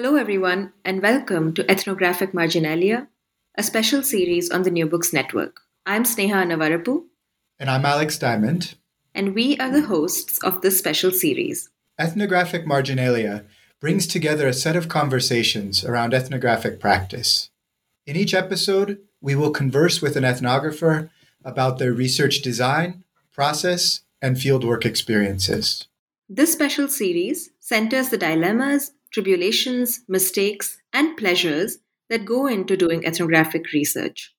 Hello, everyone, and welcome to Ethnographic Marginalia, a special series on the New Books Network. I'm Sneha Navarapu. And I'm Alex Diamond. And we are the hosts of this special series. Ethnographic Marginalia brings together a set of conversations around ethnographic practice. In each episode, we will converse with an ethnographer about their research design, process, and fieldwork experiences. This special series centers the dilemmas tribulations, mistakes, and pleasures that go into doing ethnographic research.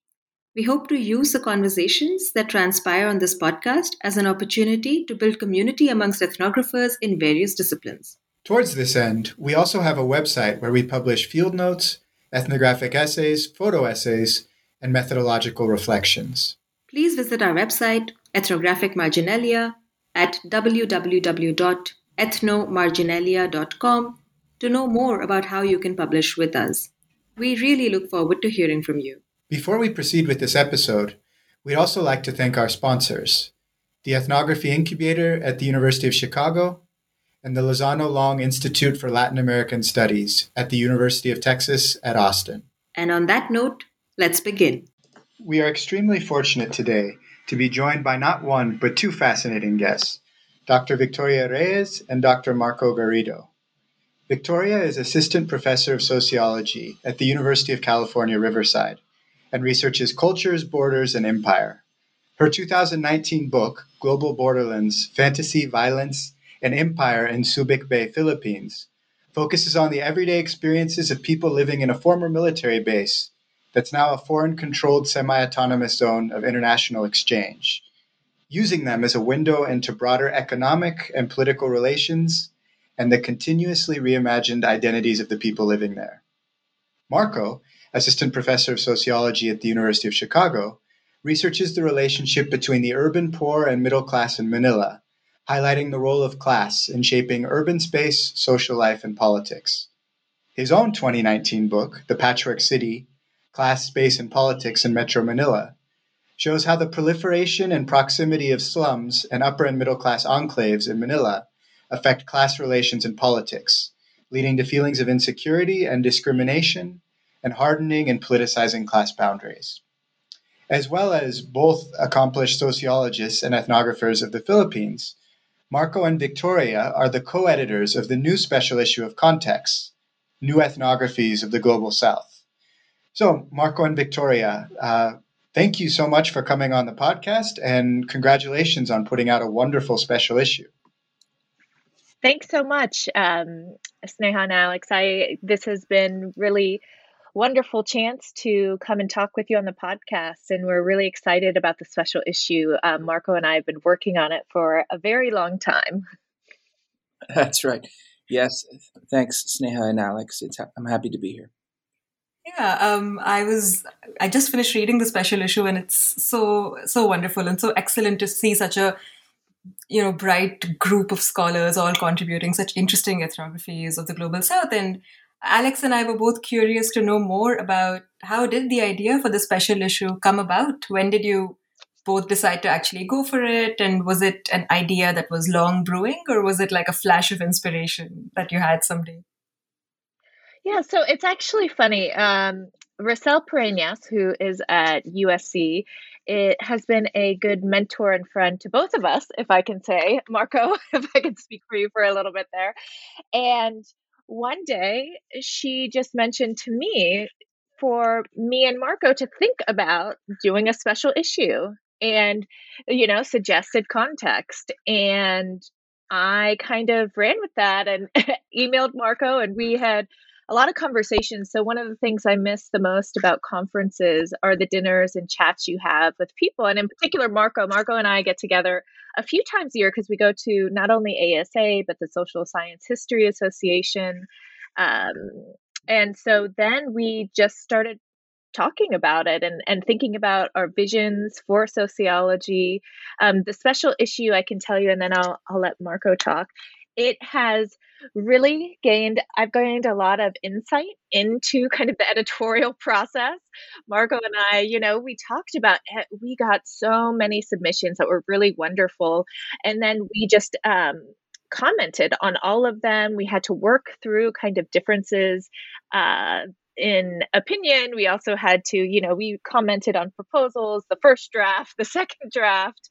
We hope to use the conversations that transpire on this podcast as an opportunity to build community amongst ethnographers in various disciplines. Towards this end, we also have a website where we publish field notes, ethnographic essays, photo essays, and methodological reflections. Please visit our website, Ethnographic Marginalia, at www.ethnomarginalia.com to know more about how you can publish with us. We really look forward to hearing from you. Before we proceed with this episode, we'd also like to thank our sponsors the Ethnography Incubator at the University of Chicago and the Lozano Long Institute for Latin American Studies at the University of Texas at Austin. And on that note, let's begin. We are extremely fortunate today to be joined by not one, but two fascinating guests Dr. Victoria Reyes and Dr. Marco Garrido. Victoria is assistant professor of sociology at the University of California, Riverside, and researches cultures, borders, and empire. Her 2019 book, Global Borderlands Fantasy, Violence, and Empire in Subic Bay, Philippines, focuses on the everyday experiences of people living in a former military base that's now a foreign controlled semi autonomous zone of international exchange, using them as a window into broader economic and political relations and the continuously reimagined identities of the people living there. Marco, assistant professor of sociology at the University of Chicago, researches the relationship between the urban poor and middle class in Manila, highlighting the role of class in shaping urban space, social life, and politics. His own 2019 book, The Patchwork City Class, Space, and Politics in Metro Manila, shows how the proliferation and proximity of slums and upper and middle class enclaves in Manila affect class relations and politics, leading to feelings of insecurity and discrimination, and hardening and politicizing class boundaries. As well as both accomplished sociologists and ethnographers of the Philippines, Marco and Victoria are the co editors of the new special issue of Context New Ethnographies of the Global South. So, Marco and Victoria, uh, thank you so much for coming on the podcast and congratulations on putting out a wonderful special issue. Thanks so much, um, Sneha and Alex. I this has been really wonderful chance to come and talk with you on the podcast, and we're really excited about the special issue. Um, Marco and I have been working on it for a very long time. That's right. Yes, thanks, Sneha and Alex. It's, I'm happy to be here. Yeah, um, I was. I just finished reading the special issue, and it's so so wonderful and so excellent to see such a you know bright group of scholars all contributing such interesting ethnographies of the global south. And alex and i were both curious to know more about how did the idea for the special issue come about? When did you both decide to actually go for it? And was it an idea that was long brewing or was it like a flash of inspiration that you had someday? Yeah so it's actually funny. Um, Rhacel Parreñas, who is at USC, it has been a good mentor and friend to both of us, if I can say, Marco, if I can speak for you for a little bit there. And one day she just mentioned to me for me and Marco to think about doing a special issue and, you know, suggested context. And I kind of ran with that and emailed Marco, and we had a lot of conversations. So one of the things I miss the most about conferences are the dinners and chats you have with people, and in particular, Marco. Marco and I get together a few times a year because we go to not only ASA but the Social Science History Association. Um, and so then we just started talking about it and, and thinking about our visions for sociology. Um, the special issue I can tell you, and then I'll, I'll let Marco talk. It has really gained, I've gained a lot of insight into kind of the editorial process. Marco and I, you know, we talked about, it. we got so many submissions that were really wonderful. And then we just, um, commented on all of them. We had to work through kind of differences uh, in opinion. We also had to, you know, we commented on proposals, the first draft, the second draft,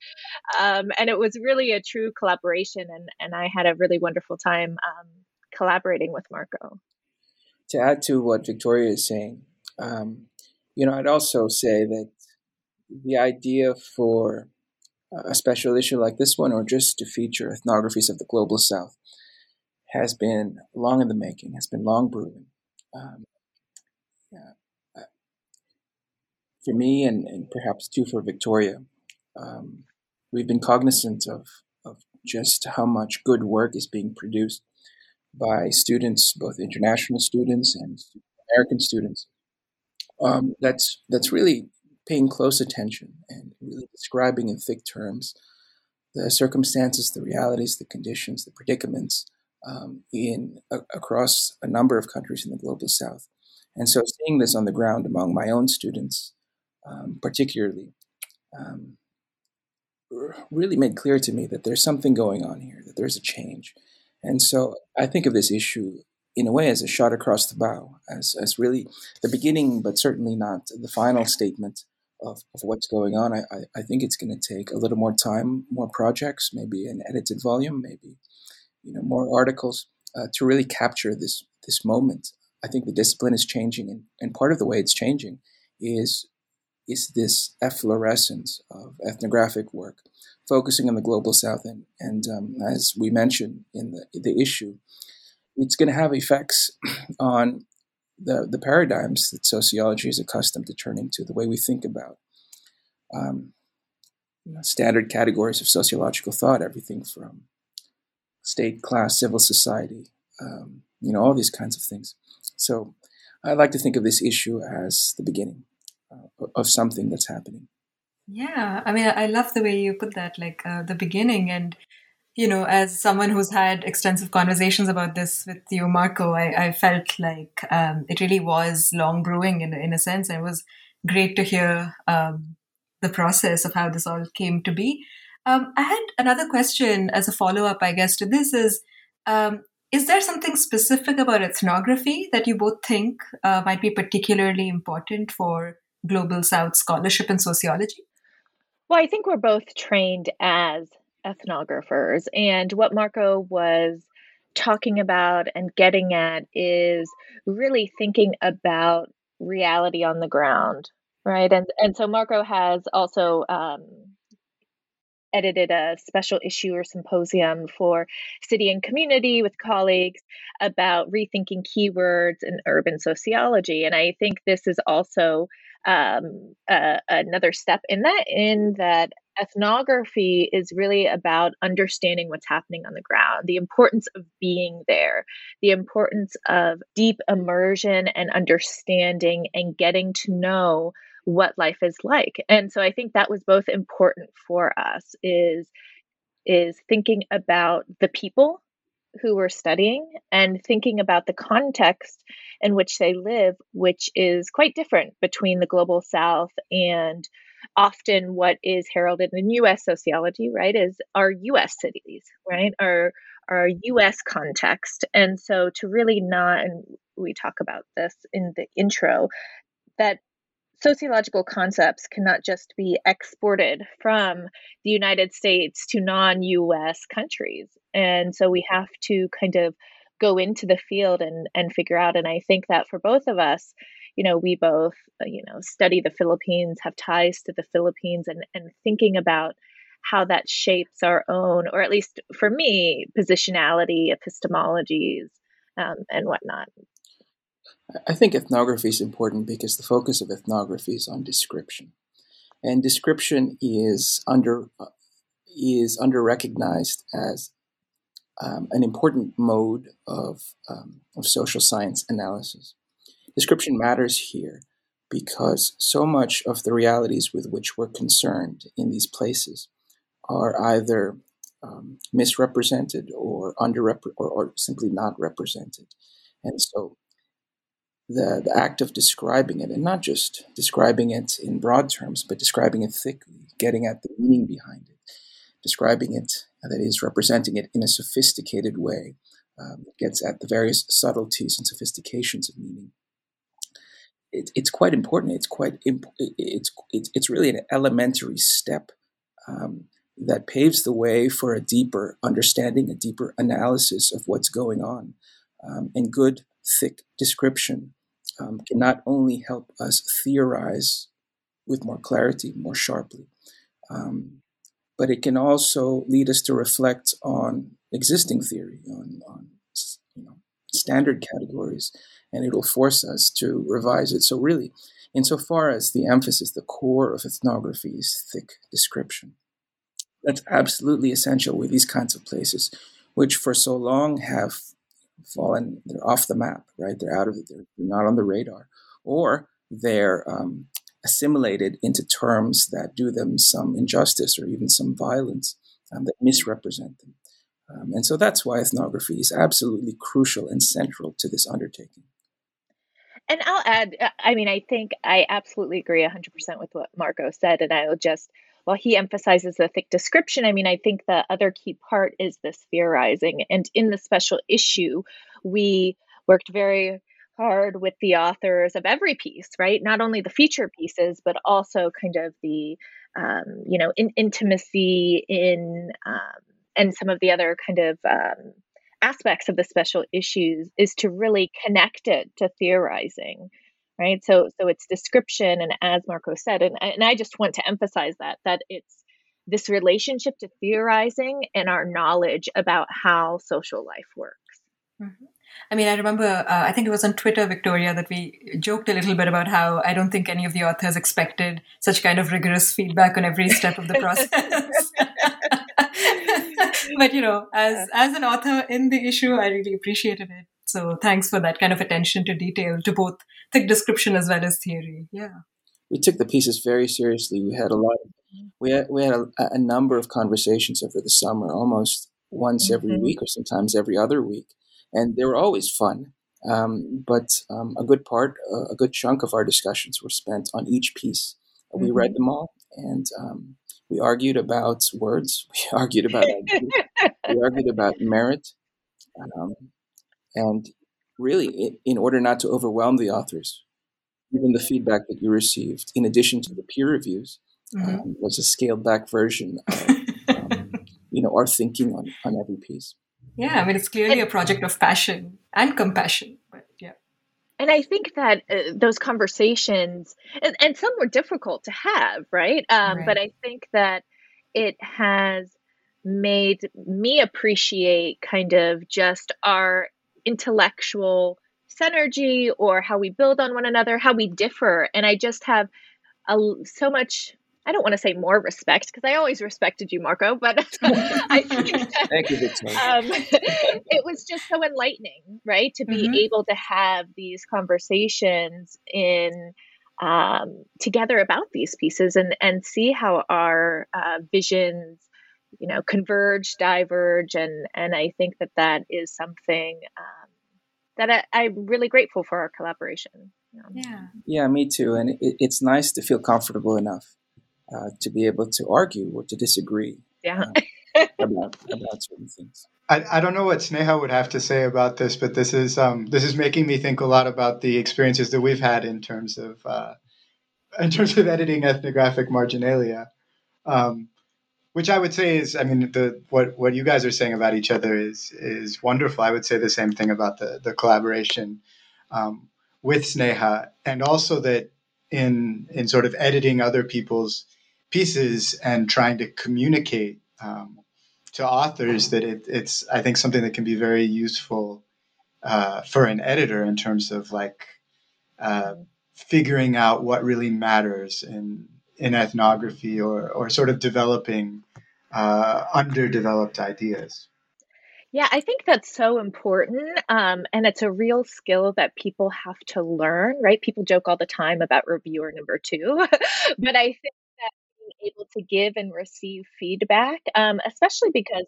um, and it was really a true collaboration. And and I had a really wonderful time um, collaborating with Marco. To add to what Victoria is saying, um, you know, I'd also say that the idea for a special issue like this one, or just to feature ethnographies of the global South, has been long in the making, has been long brewing. Um, yeah, for me, and, and perhaps too for Victoria, um, we've been cognizant of, of just how much good work is being produced by students, both international students and American students. Um, that's that's really paying close attention and really describing in thick terms the circumstances, the realities, the conditions, the predicaments um, in a, across a number of countries in the global south. And so, seeing this on the ground among my own students, um, particularly, um, really made clear to me that there's something going on here, that there's a change. And so, I think of this issue in a way as a shot across the bow, as, as really the beginning, but certainly not the final statement of, of what's going on. I, I, I think it's going to take a little more time, more projects, maybe an edited volume, maybe you know more articles uh, to really capture this this moment. I think the discipline is changing, and, and part of the way it's changing is is this efflorescence of ethnographic work, focusing on the global south, and, and um, as we mentioned in the the issue, it's going to have effects on the, the paradigms that sociology is accustomed to turning to, the way we think about um, standard categories of sociological thought, everything from state, class, civil society, um, you know, all these kinds of things. So I like to think of this issue as the beginning uh, of something that's happening. Yeah, I mean, I love the way you put that, like uh, the beginning. And you know, as someone who's had extensive conversations about this with you, Marco, I, I felt like um, it really was long brewing in, in a sense. And it was great to hear um, the process of how this all came to be. Um, I had another question as a follow up, I guess, to this is um, Is there something specific about ethnography that you both think uh, might be particularly important for Global South scholarship and sociology? Well, I think we're both trained as ethnographers. And what Marco was talking about and getting at is really thinking about reality on the ground, right? And and so Marco has also um, edited a special issue or symposium for city and community with colleagues about rethinking keywords in urban sociology, and I think this is also um, uh, another step in that in that ethnography is really about understanding what's happening on the ground, the importance of being there, the importance of deep immersion and understanding and getting to know what life is like. And so I think that was both important for us is is thinking about the people who we're studying and thinking about the context in which they live, which is quite different between the global south and often what is heralded in US sociology, right, is our US cities, right, our, our US context. And so to really not, and we talk about this in the intro, that sociological concepts cannot just be exported from the United States to non US countries. And so we have to kind of go into the field and, and figure out. And I think that for both of us, you know, we both, uh, you know, study the Philippines, have ties to the Philippines, and, and thinking about how that shapes our own, or at least for me, positionality, epistemologies, um, and whatnot. I think ethnography is important because the focus of ethnography is on description, and description is under is under recognized as um, an important mode of um, of social science analysis. Description matters here because so much of the realities with which we're concerned in these places are either um, misrepresented or underrepre- or, or simply not represented, and so the, the act of describing it, and not just describing it in broad terms, but describing it thickly, getting at the meaning behind it, describing it, that is, representing it in a sophisticated way, um, gets at the various subtleties and sophistications of meaning. It, it's quite important. It's quite imp- it's, it's it's really an elementary step um, that paves the way for a deeper understanding, a deeper analysis of what's going on, um, and good thick description um, can not only help us theorize with more clarity, more sharply, um, but it can also lead us to reflect on existing theory, on, on you know, standard categories, and it'll force us to revise it. So, really, insofar as the emphasis, the core of ethnography is thick description, that's absolutely essential with these kinds of places, which for so long have fallen, they're off the map, right? They're out of they're, not on the radar. Or they're um, assimilated into terms that do them some injustice or even some violence um, that misrepresent them. Um, and so that's why ethnography is absolutely crucial and central to this undertaking. And I'll add, uh, I mean, I think I absolutely agree 100% with what Marco said. And I will just while he emphasizes the thick description, I mean, I think the other key part is this theorizing. And in the special issue, we worked very hard with the authors of every piece, right? Not only the feature pieces, but also kind of the, um, you know, in, intimacy in, um, and some of the other kind of um, aspects of the special issues is to really connect it to theorizing right so so it's description and as marco said and, and i just want to emphasize that that it's this relationship to theorizing and our knowledge about how social life works mm-hmm. I mean, I remember, uh, I think it was on Twitter, Victoria, that we joked a little bit about how I don't think any of the authors expected such kind of rigorous feedback on every step of the process. but, you know, as, as an author in the issue, I really appreciated it. So thanks for that kind of attention to detail to both thick description as well as theory. Yeah. We took the pieces very seriously. We had a lot. Of, we had we had a, a, number of conversations over the summer, almost once every mm-hmm. week or sometimes every other week, and they were always fun. Um, but um, a good part, uh, a good chunk of our discussions were spent on each piece. Mm-hmm. We read them all, and um, we argued about words. We argued about we argued about merit. Um, and really, in order not to overwhelm the authors, even the feedback that you received, in addition to the peer reviews, mm-hmm. um, was a scaled back version of um, you know our thinking on, on every piece. Yeah, I mean it's clearly a project of passion and compassion. But yeah, and I think that uh, those conversations and, and, some were difficult to have, right? Um, right? But I think that it has made me appreciate kind of just our intellectual synergy or how we build on one another, how we differ. And I just have a, so much I don't want to say more respect because I always respected you, Marco, but I think that, Thank you, um, it was just so enlightening, right? To be mm-hmm. able to have these conversations in um, together about these pieces and and see how our uh, visions you know converge diverge and and i think that that is something um, that I, am really grateful for our collaboration. Yeah. Yeah me too and it, it's nice to feel comfortable enough uh, to be able to argue or to disagree yeah. uh, about about certain things. I, I don't know what Sneha would have to say about this, but this is um, this is making me think a lot about the experiences that we've had in terms of uh, in terms of editing ethnographic marginalia. Um, which I would say is, I mean, the what what you guys are saying about each other is is wonderful. I would say the same thing about the the collaboration um, with Sneha, and also that in in sort of editing other people's pieces and trying to communicate um, to authors that it, it's I think something that can be very useful uh, for an editor in terms of like uh, figuring out what really matters in in ethnography or or sort of developing uh, underdeveloped ideas. Yeah, I think that's so important. Um, and it's a real skill that people have to learn, right? People joke all the time about reviewer number two, but I think that being able to give and receive feedback, um, especially because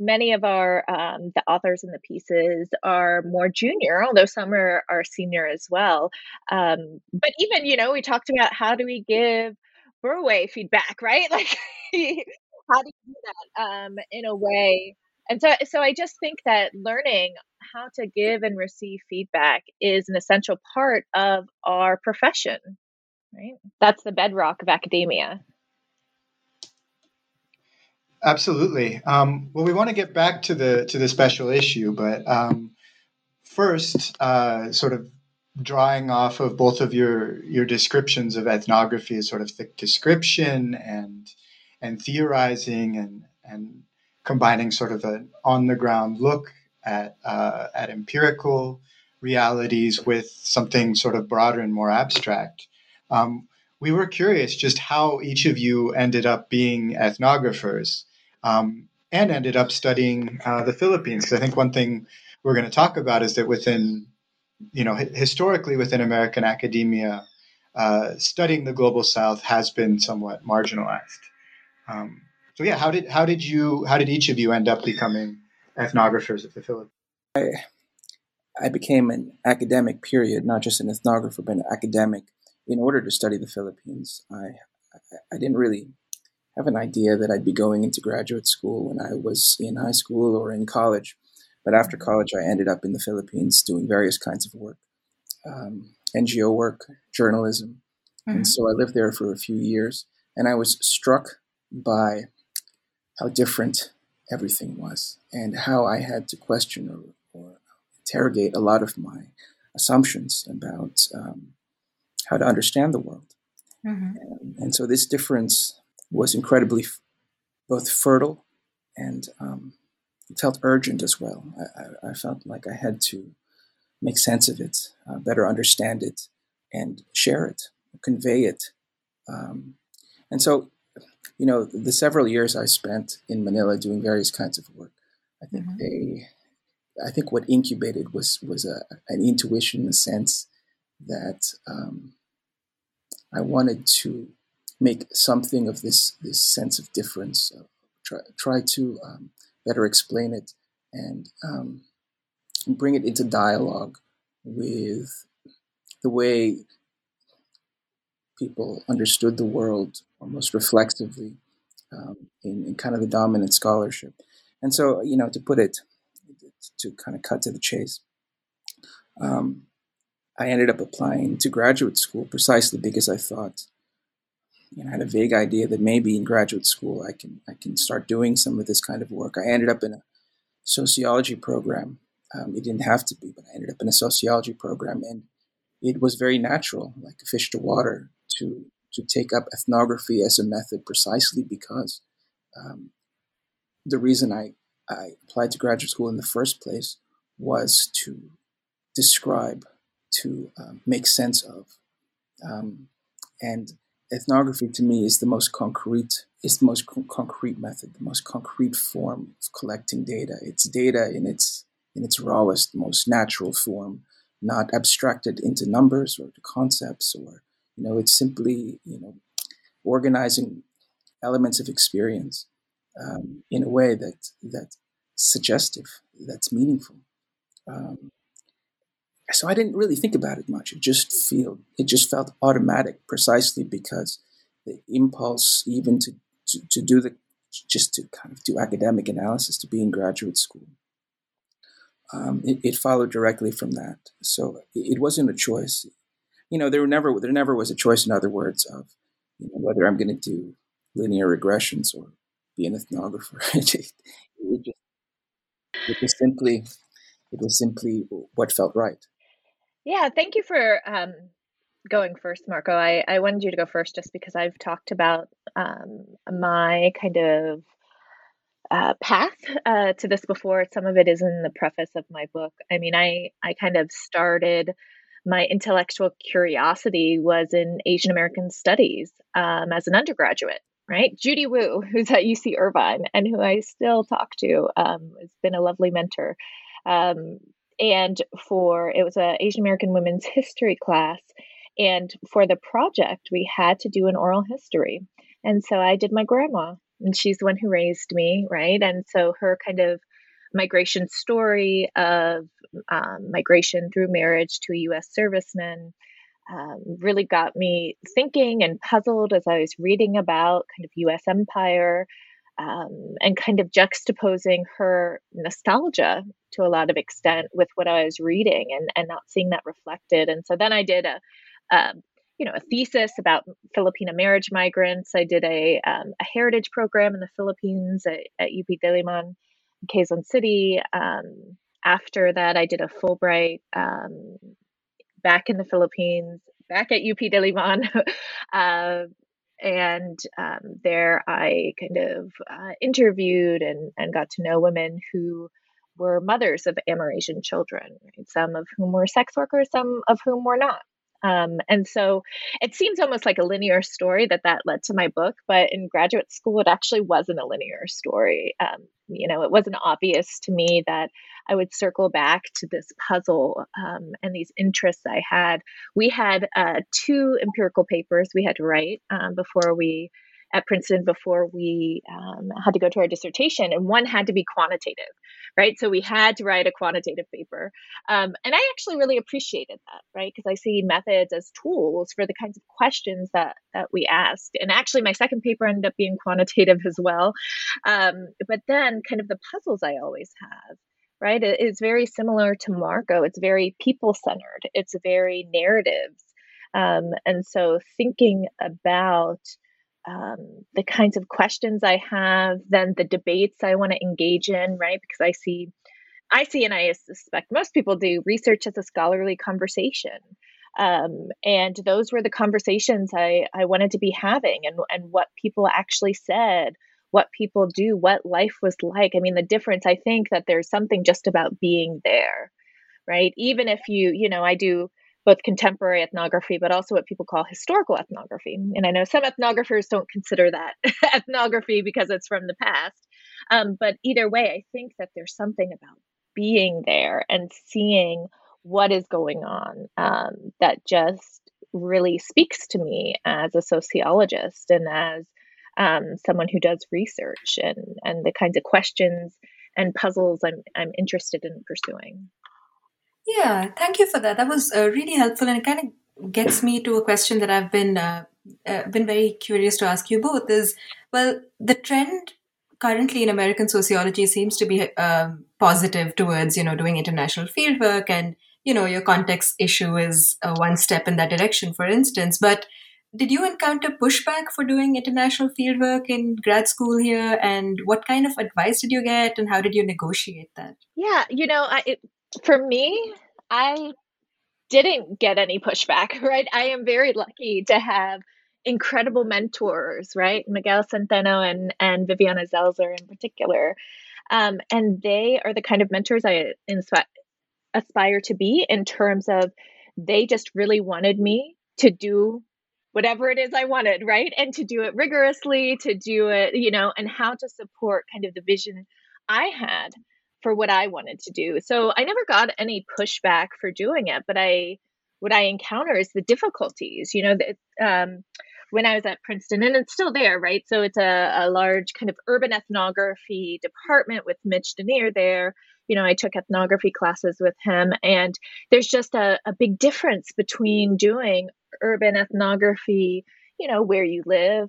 many of our um, the authors in the pieces are more junior although some are, are senior as well um, but even you know we talked about how do we give Burawoy feedback right like how do you do that um, in a way. And so so i just think that learning how to give and receive feedback is an essential part of our profession right? That's the bedrock of academia. Absolutely. Um, well we want to get back to the to the special issue but um, first uh, sort of drawing off of both of your your descriptions of ethnography as sort of thick description and and theorizing and and combining sort of an on the ground look at uh, at empirical realities with something sort of broader and more abstract. Um, we were curious just how each of you ended up being ethnographers um, and ended up studying uh, the Philippines. Because I think one thing we're going to talk about is that within, you know, historically within American academia, uh, studying the global South has been somewhat marginalized. Um, so yeah, how did how did you how did each of you end up becoming ethnographers of the Philippines? I, I became an academic, period, not just an ethnographer, but an academic in order to study the Philippines. I, I didn't really have an idea that I'd be going into graduate school when I was in high school or in college. But after college, I ended up in the Philippines doing various kinds of work um, NGO work, journalism. Mm-hmm. And so I lived there for a few years. And I was struck by how different everything was and how I had to question or, or interrogate a lot of my assumptions about um, how to understand the world. Mm-hmm. And, and, so this difference was incredibly f- both fertile and um, it felt urgent as well. I, I, I, felt like I had to make sense of it, uh, better understand it, and share it, convey it. Um, and so you know, the several years I spent in Manila doing various kinds of work, I think mm-hmm. they, I think what incubated was was a, an intuition, a sense that um, I wanted to make something of this this sense of difference, uh, try try to um, better explain it and um, bring it into dialogue with the way people understood the world almost reflexively um, in, in, kind of the dominant scholarship. And so, you know, to put it, to kind of cut to the chase, um, I ended up applying to graduate school precisely because I thought, you know, I had a vague idea that maybe in graduate school I can I can start doing some of this kind of work. I ended up in a sociology program. Um, it didn't have to be, but I ended up in a sociology program, and it was very natural, like a fish to water, to to take up ethnography as a method precisely because um, the reason I, I applied to graduate school in the first place was to describe, to um, make sense of. Um, and ethnography to me is the most concrete is the most co- concrete method, the most concrete form of collecting data. It's data in its in its rawest, most natural form, not abstracted into numbers or to concepts or you know, it's simply you know organizing elements of experience um, in a way that that's suggestive, that's meaningful. Um, so I didn't really think about it much. It just feel it just felt automatic, precisely because the impulse, even to, to, to do the just to kind of do academic analysis, to be in graduate school, um, it, it, followed directly from that. So it, it wasn't a choice you know, there never there never was a choice, in other words, of you know, whether I'm going to do linear regressions or be an ethnographer. it, just, it, just, it was simply it was simply what felt right. Yeah, thank you for um, going first, Marco. I, I wanted you to go first just because I've talked about um, my kind of uh, path uh, to this before. Some of it is in the preface of my book. I mean, I I kind of started my intellectual curiosity was in Asian American studies um, as an undergraduate. Right, Judy Wu, who's at UC Irvine and who I still talk to, um, has been a lovely mentor. Um, and for it was a Asian American women's history class, and for the project we had to do an oral history, and so I did my grandma, and she's the one who raised me, right? And so her kind of migration story of um, migration through marriage to a US serviceman um, really got me thinking and puzzled as I was reading about kind of US empire um, and kind of juxtaposing her nostalgia to a lot of extent with what I was reading and, and not seeing that reflected. And so then I did a, a you know, a thesis about Filipino marriage migrants. I did a, um, a heritage program in the Philippines at, at UP Diliman Quezon City. Um, after that, I did a Fulbright um, back in the Philippines, back at UP Diliman. uh, and um, there I kind of uh, interviewed and, and got to know women who were mothers of Amerasian children, some of whom were sex workers, some of whom were not. Um, and so it seems almost like a linear story that that led to my book, but in graduate school, it actually wasn't a linear story. Um, you know, it wasn't obvious to me that I would circle back to this puzzle um, and these interests I had. We had uh, two empirical papers we had to write um, before we at Princeton before we um, had to go to our dissertation, and one had to be quantitative, right? So we had to write a quantitative paper. Um, and I actually really appreciated that, right? Because I see methods as tools for the kinds of questions that, that we asked. And actually, my second paper ended up being quantitative as well. Um, but then, kind of the puzzles I always have right? It is very similar to Marco. It's very people centered, it's very narratives. Um, and so thinking about um, the kinds of questions I have, then the debates I want to engage in, right? Because I see, I see, and I suspect most people do research as a scholarly conversation. Um, and those were the conversations I, I wanted to be having and, and what people actually said, what people do, what life was like. I mean, the difference, I think that there's something just about being there, right? Even if you, you know, I do both contemporary ethnography, but also what people call historical ethnography. And I know some ethnographers don't consider that ethnography because it's from the past. Um, but either way, I think that there's something about being there and seeing what is going on um, that just really speaks to me as a sociologist and as um, someone who does research and, and the kinds of questions and puzzles I'm, I'm interested in pursuing. Yeah, thank you for that. That was uh, really helpful, and it kind of gets me to a question that I've been uh, uh, been very curious to ask you both. Is well, the trend currently in American sociology seems to be um, positive towards you know doing international fieldwork, and you know your context issue is uh, one step in that direction, for instance. But did you encounter pushback for doing international fieldwork in grad school here, and what kind of advice did you get, and how did you negotiate that? Yeah, you know, I, it, for me, I didn't get any pushback, right? I am very lucky to have incredible mentors, right? Miguel Centeno and, and Viviana Zelizer in particular. Um, and they are the kind of mentors I inspi- aspire to be in terms of they just really wanted me to do whatever it is I wanted, right? And to do it rigorously, to do it, you know, and how to support kind of the vision I had for what I wanted to do. So I never got any pushback for doing it, but I what I encounter is the difficulties. You know, that um, when I was at Princeton, and it's still there, right? So it's a, a large kind of urban ethnography department with Mitch Duneier there. You know, I took ethnography classes with him, and there's just a, a big difference between doing urban ethnography, you know, where you live,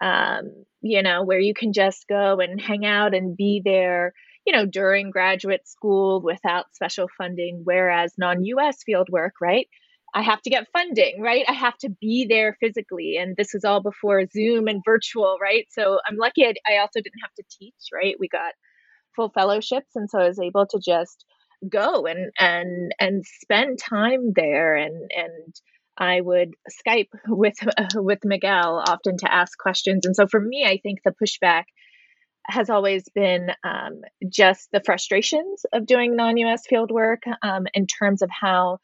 um, you know, where you can just go and hang out and be there you know, during graduate school without special funding, whereas non US field work, right? I have to get funding, right? I have to be there physically. And this was all before Zoom and virtual, right? So I'm lucky I, I also didn't have to teach, right? We got full fellowships. And so I was able to just go and and and spend time there and and I would Skype with uh, with Miguel often to ask questions. And so for me, I think the pushback has always been um, just the frustrations of doing non-US field work um, in terms of how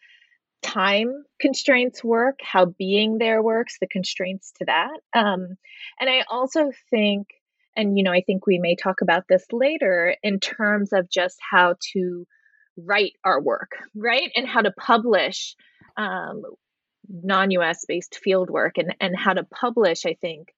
time constraints work, how being there works, the constraints to that. Um, and I also think, and you know, I think we may talk about this later in terms of just how to write our work, right? And how to publish um, non-US based field work and, and how to publish, I think,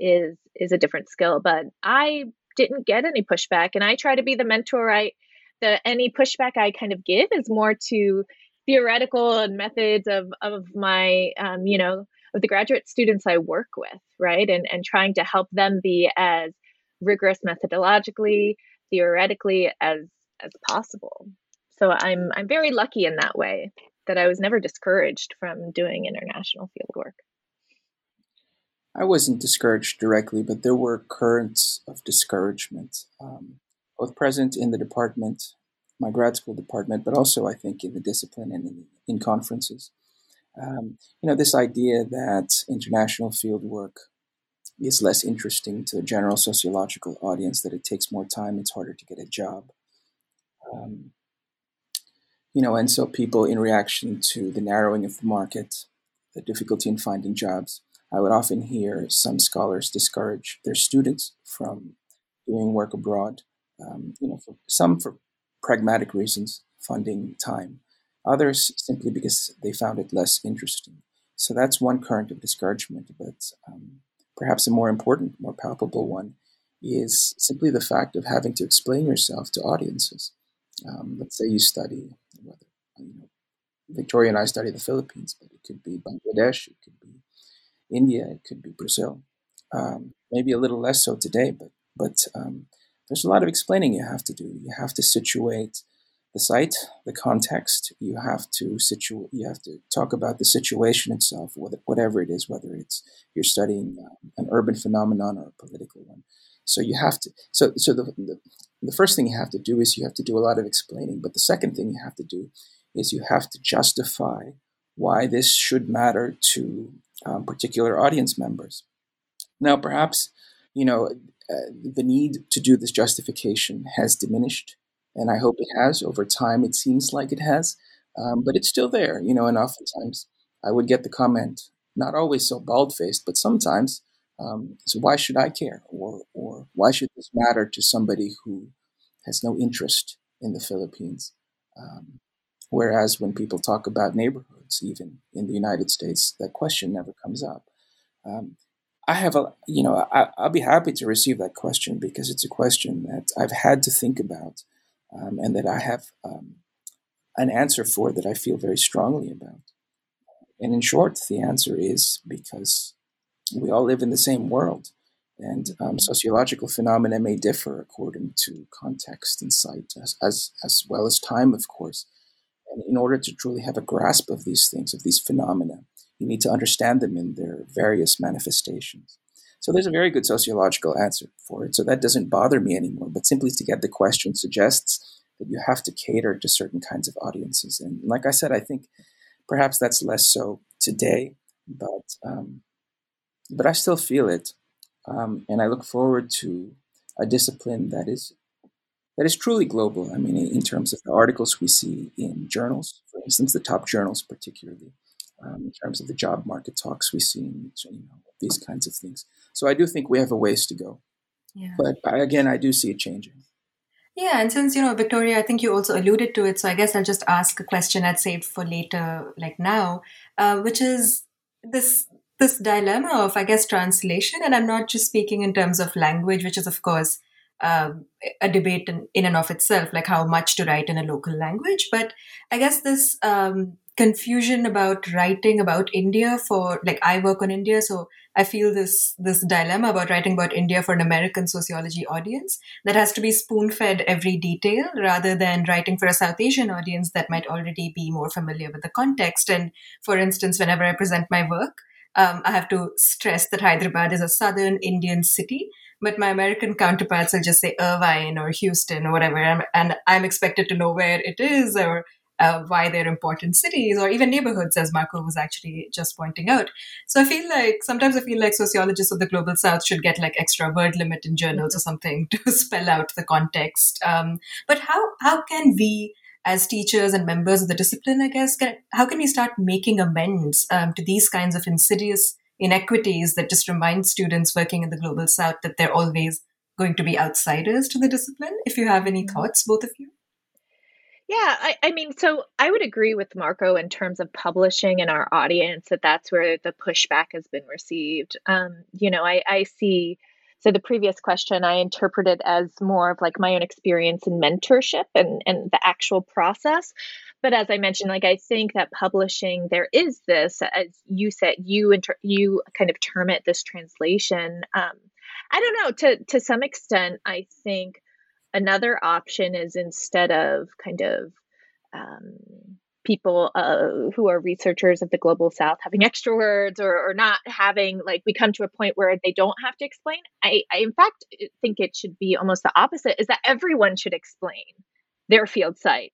is is a different skill. But I didn't get any pushback and I try to be the mentor I the any pushback I kind of give is more to theoretical and methods of of my um, you know of the graduate students I work with, right? And and trying to help them be as rigorous methodologically, theoretically as as possible. So I'm I'm very lucky in that way that I was never discouraged from doing international field work. I wasn't discouraged directly, but there were currents of discouragement, um, both present in the department my grad school department, but also I think in the discipline and in, in conferences. Um, you know, this idea that international field work is less interesting to a general sociological audience, that it takes more time, it's harder to get a job. Um, you know, and so people, in reaction to the narrowing of the market, the difficulty in finding jobs, I would often hear some scholars discourage their students from doing work abroad. Um, you know, for some for pragmatic reasons, funding, time. Others simply because they found it less interesting. So that's one current of discouragement, but um, perhaps a more important, more palpable one is simply the fact of having to explain yourself to audiences. Um, let's say you study, whether, you know, Victoria and I study the Philippines, but it could be Bangladesh, it could be India, it could be Brazil. Um, maybe a little less so today, but but um, there's a lot of explaining you have to do. You have to situate the site, the context. You have to situ- You have to talk about the situation itself, whatever it is, whether it's you're studying um, an urban phenomenon or a political one. So you have to. So so the, the the first thing you have to do is you have to do a lot of explaining. But the second thing you have to do is you have to justify why this should matter to um, particular audience members. Now, perhaps you know uh, the need to do this justification has diminished, and I hope it has over time. It seems like it has, um, but it's still there, you know. And oftentimes, I would get the comment, not always so bald faced, but sometimes, um, so why should I care, or or why should this matter to somebody who has no interest in the Philippines? Um, whereas when people talk about even in the United States, that question never comes up. Um, I have a, you know, I, will be happy to receive that question because it's a question that I've had to think about um, and that I have um, an answer for that I feel very strongly about. And in short, the answer is because we all live in the same world. And um, sociological phenomena may differ according to context and site, as, as, as well as time, of course. And in order to truly have a grasp of these things, of these phenomena, you need to understand them in their various manifestations. So there's a very good sociological answer for it. So that doesn't bother me anymore. But simply to get the question suggests that you have to cater to certain kinds of audiences. And like I said, I think perhaps that's less so today, but um, but I still feel it, um, and I look forward to a discipline that is that is truly global. I mean, in terms of the articles we see in journals, for instance, the top journals particularly, um, in terms of the job market talks we see, you know, these kinds of things. So I do think we have a ways to go. Yeah. But again, I do see it changing. Yeah, and since you know Victoria, I think you also alluded to it, so I guess I'll just ask a question I'd saved for later, like now, uh, which is this this dilemma of I guess translation, and I'm not just speaking in terms of language, which is of course um, a debate in, in and of itself, like how much to write in a local language, but I guess this um, confusion about writing about India for like I work on India, so I feel this this dilemma about writing about India for an American sociology audience that has to be spoon fed every detail rather than writing for a South Asian audience that might already be more familiar with the context. And for instance, whenever I present my work, um, I have to stress that Hyderabad is a southern Indian city, but my American counterparts will just say Irvine or Houston or whatever, and I'm expected to know where it is or uh, why they're important cities or even neighborhoods, as Marco was actually just pointing out. So I feel like sometimes I feel like sociologists of the global south should get like extra word limit in journals or something to spell out the context. Um, but how how can we as teachers and members of the discipline, I guess, can, how can we start making amends um, to these kinds of insidious inequities that just remind students working in the global south that they're always going to be outsiders to the discipline? If you have any thoughts, both of you. Yeah, I, I mean, so I would agree with Marco in terms of publishing in our audience that that's where the pushback has been received. Um, you know, I, I see so the previous question I interpreted as more of like my own experience in mentorship and, and the actual process. But as I mentioned, like I think that publishing, there is this, as you said, you inter- you kind of term it this translation. Um, I don't know. To to some extent, I think another option is instead of kind of um, people uh, who are researchers of the global south having extra words or, or not having like we come to a point where they don't have to explain. I, I in fact think it should be almost the opposite is that everyone should explain their field site.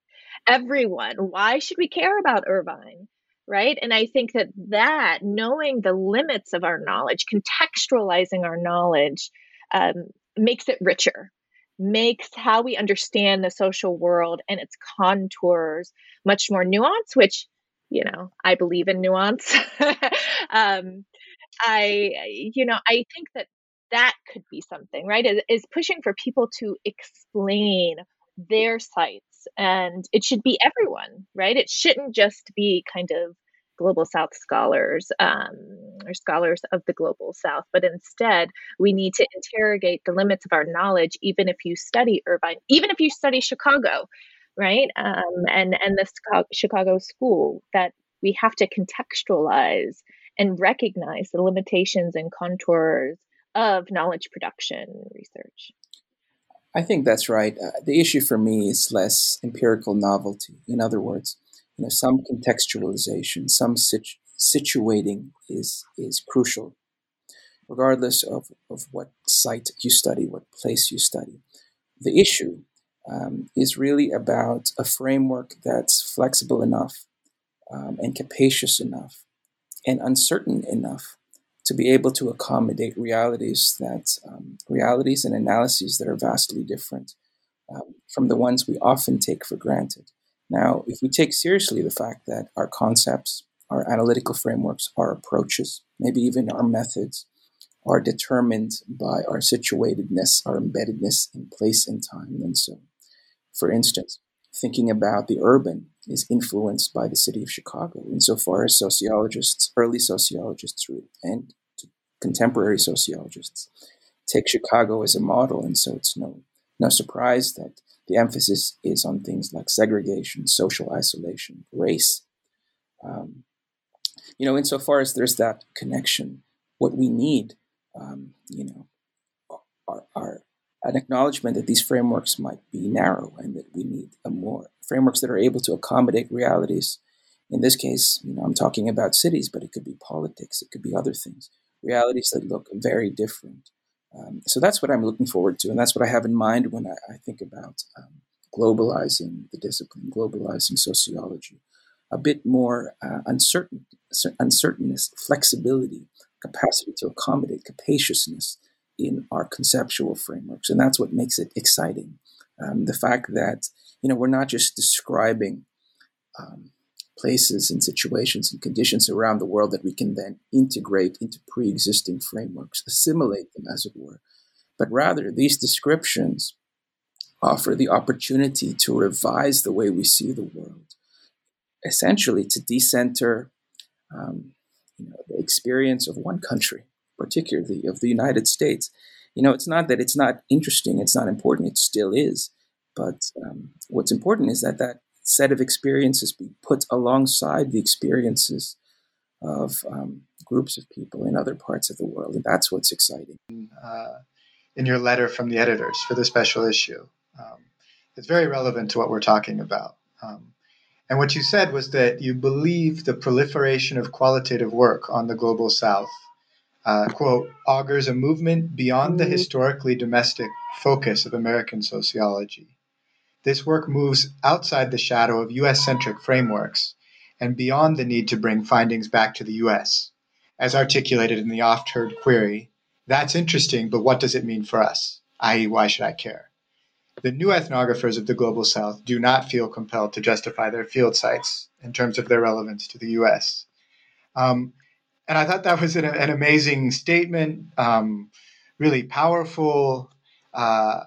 Everyone. Why should we care about irvine? Right? And i think that that knowing the limits of our knowledge contextualizing our knowledge um, makes it richer makes how we understand the social world and its contours much more nuanced, which, you know, I believe in nuance. um, I, you know, I think that that could be something, right? Is, is pushing for people to explain their sites and it should be everyone, right? It shouldn't just be kind of global south scholars um, or scholars of the global south but instead we need to interrogate the limits of our knowledge even if you study irvine even if you study chicago right? Um, and and the chicago school that we have to contextualize and recognize the limitations and contours of knowledge production research. I think that's right. Uh, the issue for me is less empirical novelty. In other words you know, some contextualization, some situ- situating is is crucial, regardless of, of what site you study, what place you study. The issue um, is really about a framework that's flexible enough um, and capacious enough and uncertain enough to be able to accommodate realities that um, realities and analyses that are vastly different um, from the ones we often take for granted. Now, if we take seriously the fact that our concepts, our analytical frameworks, our approaches, maybe even our methods, are determined by our situatedness, our embeddedness in place and time. And so, for instance, thinking about the urban is influenced by the city of Chicago, insofar as sociologists, early sociologists, and contemporary sociologists take Chicago as a model. And so it's no, no surprise that the emphasis is on things like segregation, social isolation, race. Um, you know, insofar as there's that connection, what we need, um, you know, are, are, an acknowledgement that these frameworks might be narrow and that we need a more frameworks that are able to accommodate realities. In this case, you know, I'm talking about cities, but it could be politics, it could be other things, realities that look very different. Um, so that's what I'm looking forward to, and that's what I have in mind when I, I think about um, globalizing the discipline, globalizing sociology. A bit more uh, uncertain, uncertainness, flexibility, capacity to accommodate, capaciousness in our conceptual frameworks, and that's what makes it exciting. Um, the fact that you know we're not just describing um, places and situations and conditions around the world that we can then integrate into pre existing frameworks, assimilate them, as it were. But rather, these descriptions offer the opportunity to revise the way we see the world, essentially to decenter um, you know, the experience of one country, particularly of the United States. You know, it's not that it's not interesting, it's not important, it still is. But um, what's important is that that set of experiences be put alongside the experiences of um, groups of people in other parts of the world. And that's what's exciting. Uh, in your letter from the editors for the special issue, um, it's very relevant to what we're talking about. Um, and what you said was that you believe the proliferation of qualitative work on the global south, uh, quote, augurs a movement beyond the historically domestic focus of American sociology this work moves outside the shadow of US centric frameworks and beyond the need to bring findings back to the US. As articulated in the oft heard query, that's interesting, but what does it mean for us? i.e., why should I care? the new ethnographers of the global south do not feel compelled to justify their field sites in terms of their relevance to the US. Um, and I thought that was an, an amazing statement, um, really powerful. Uh,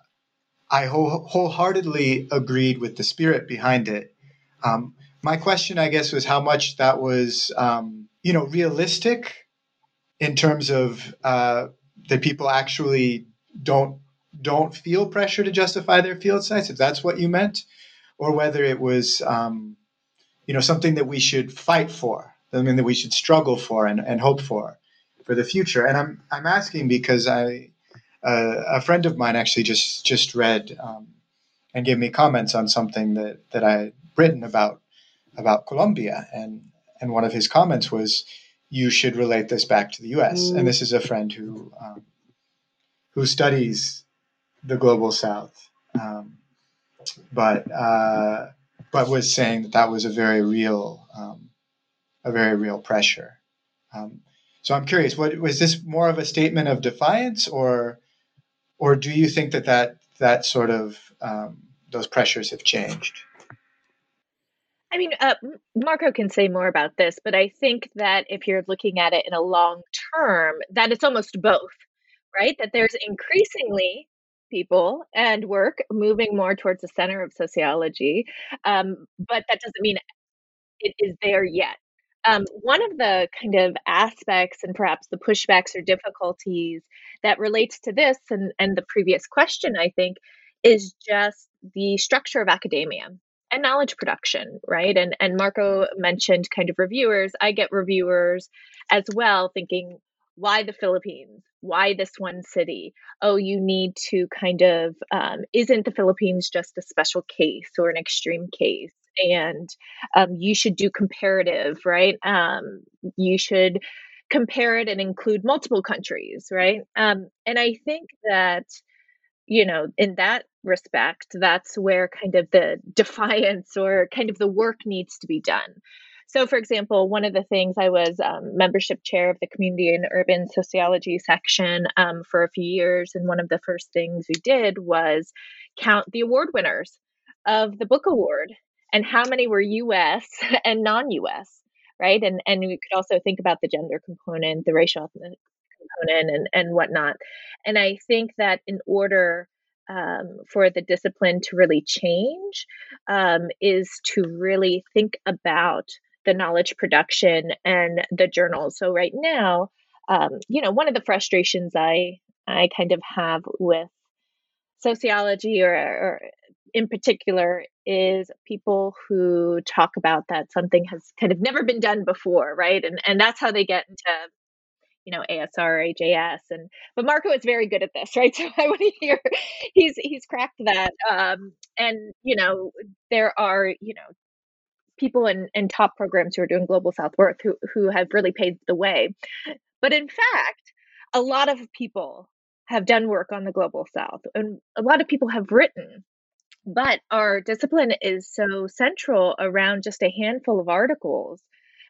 I whole, wholeheartedly agreed with the spirit behind it. Um, my question, I guess, was how much that was, um, you know, realistic in terms of uh, that people actually don't don't feel pressure to justify their field sites, if that's what you meant, or whether it was, um, you know, something that we should fight for, mean, that we should struggle for and, and hope for for the future. And I'm I'm asking because I uh, a friend of mine actually just just read um, and gave me comments on something that that I had written about about Colombia, and and one of his comments was, "You should relate this back to the U.S." Mm. And this is a friend who um, who studies the global South, um, but uh, but was saying that that was a very real um, a very real pressure. Um, so I'm curious, what was this more of a statement of defiance, or or do you think that that that sort of um, those pressures have changed? I mean, uh, Marco can say more about this, but I think that if you're looking at it in a long term, that it's almost both, right? That there's increasingly people and work moving more towards the center of sociology, um, but that doesn't mean it is there yet. Um, one of the kind of aspects and perhaps the pushbacks or difficulties that relates to this and, and the previous question, I think, is just the structure of academia and knowledge production, right? And and Marco mentioned kind of reviewers. I get reviewers as well thinking, why the Philippines? Why this one city? Oh, you need to kind of, um, isn't the Philippines just a special case or an extreme case? And um, you should do comparative, right? Um, you should compare it and include multiple countries, right? Um, and I think that, you know, in that respect, that's where kind of the defiance or kind of the work needs to be done. So, for example, one of the things I was um, membership chair of the community and urban sociology section um, for a few years, and one of the first things we did was count the award winners of the book award and how many were U.S. and non-U.S. Right, and and we could also think about the gender component, the racial component, and and whatnot. And I think that in order um, for the discipline to really change um, is to really think about the knowledge production and the journals. So right now, um, you know, one of the frustrations I I kind of have with sociology or, or in particular is people who talk about that something has kind of never been done before, right? And and that's how they get into you know ASR AJS and but Marco is very good at this right so I want to hear he's he's cracked that um and you know there are you know people in, in top programs who are doing global south work who, who have really paved the way but in fact a lot of people have done work on the global south and a lot of people have written but our discipline is so central around just a handful of articles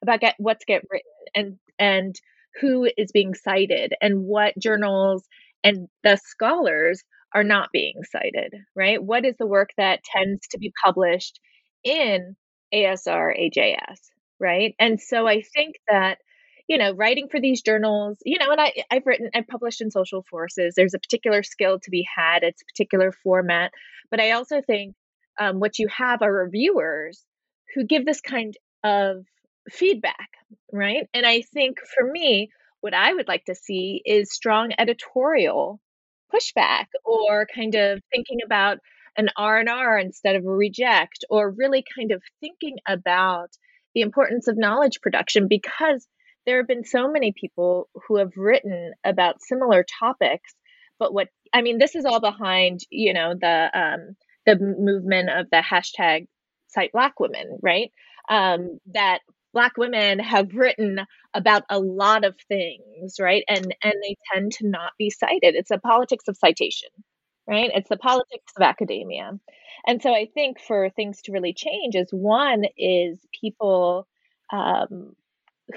about get, what's get written and and who is being cited and what journals and the scholars are not being cited right what is the work that tends to be published in ASR, AJS, right? And so I think that you know writing for these journals you know and I, i've written i've published in social forces. There's a particular skill to be had it's a particular format but i also think um, what you have are reviewers who give this kind of feedback right? And i think for me what i would like to see is strong editorial pushback or kind of thinking about an R&R instead of a reject or really kind of thinking about the importance of knowledge production because there have been so many people who have written about similar topics but what I mean this is all behind you know the um, the movement of the hashtag cite black women right um, that black women have written about a lot of things right and and they tend to not be cited it's a politics of citation right? It's the politics of academia. And so I think for things to really change is one is people um,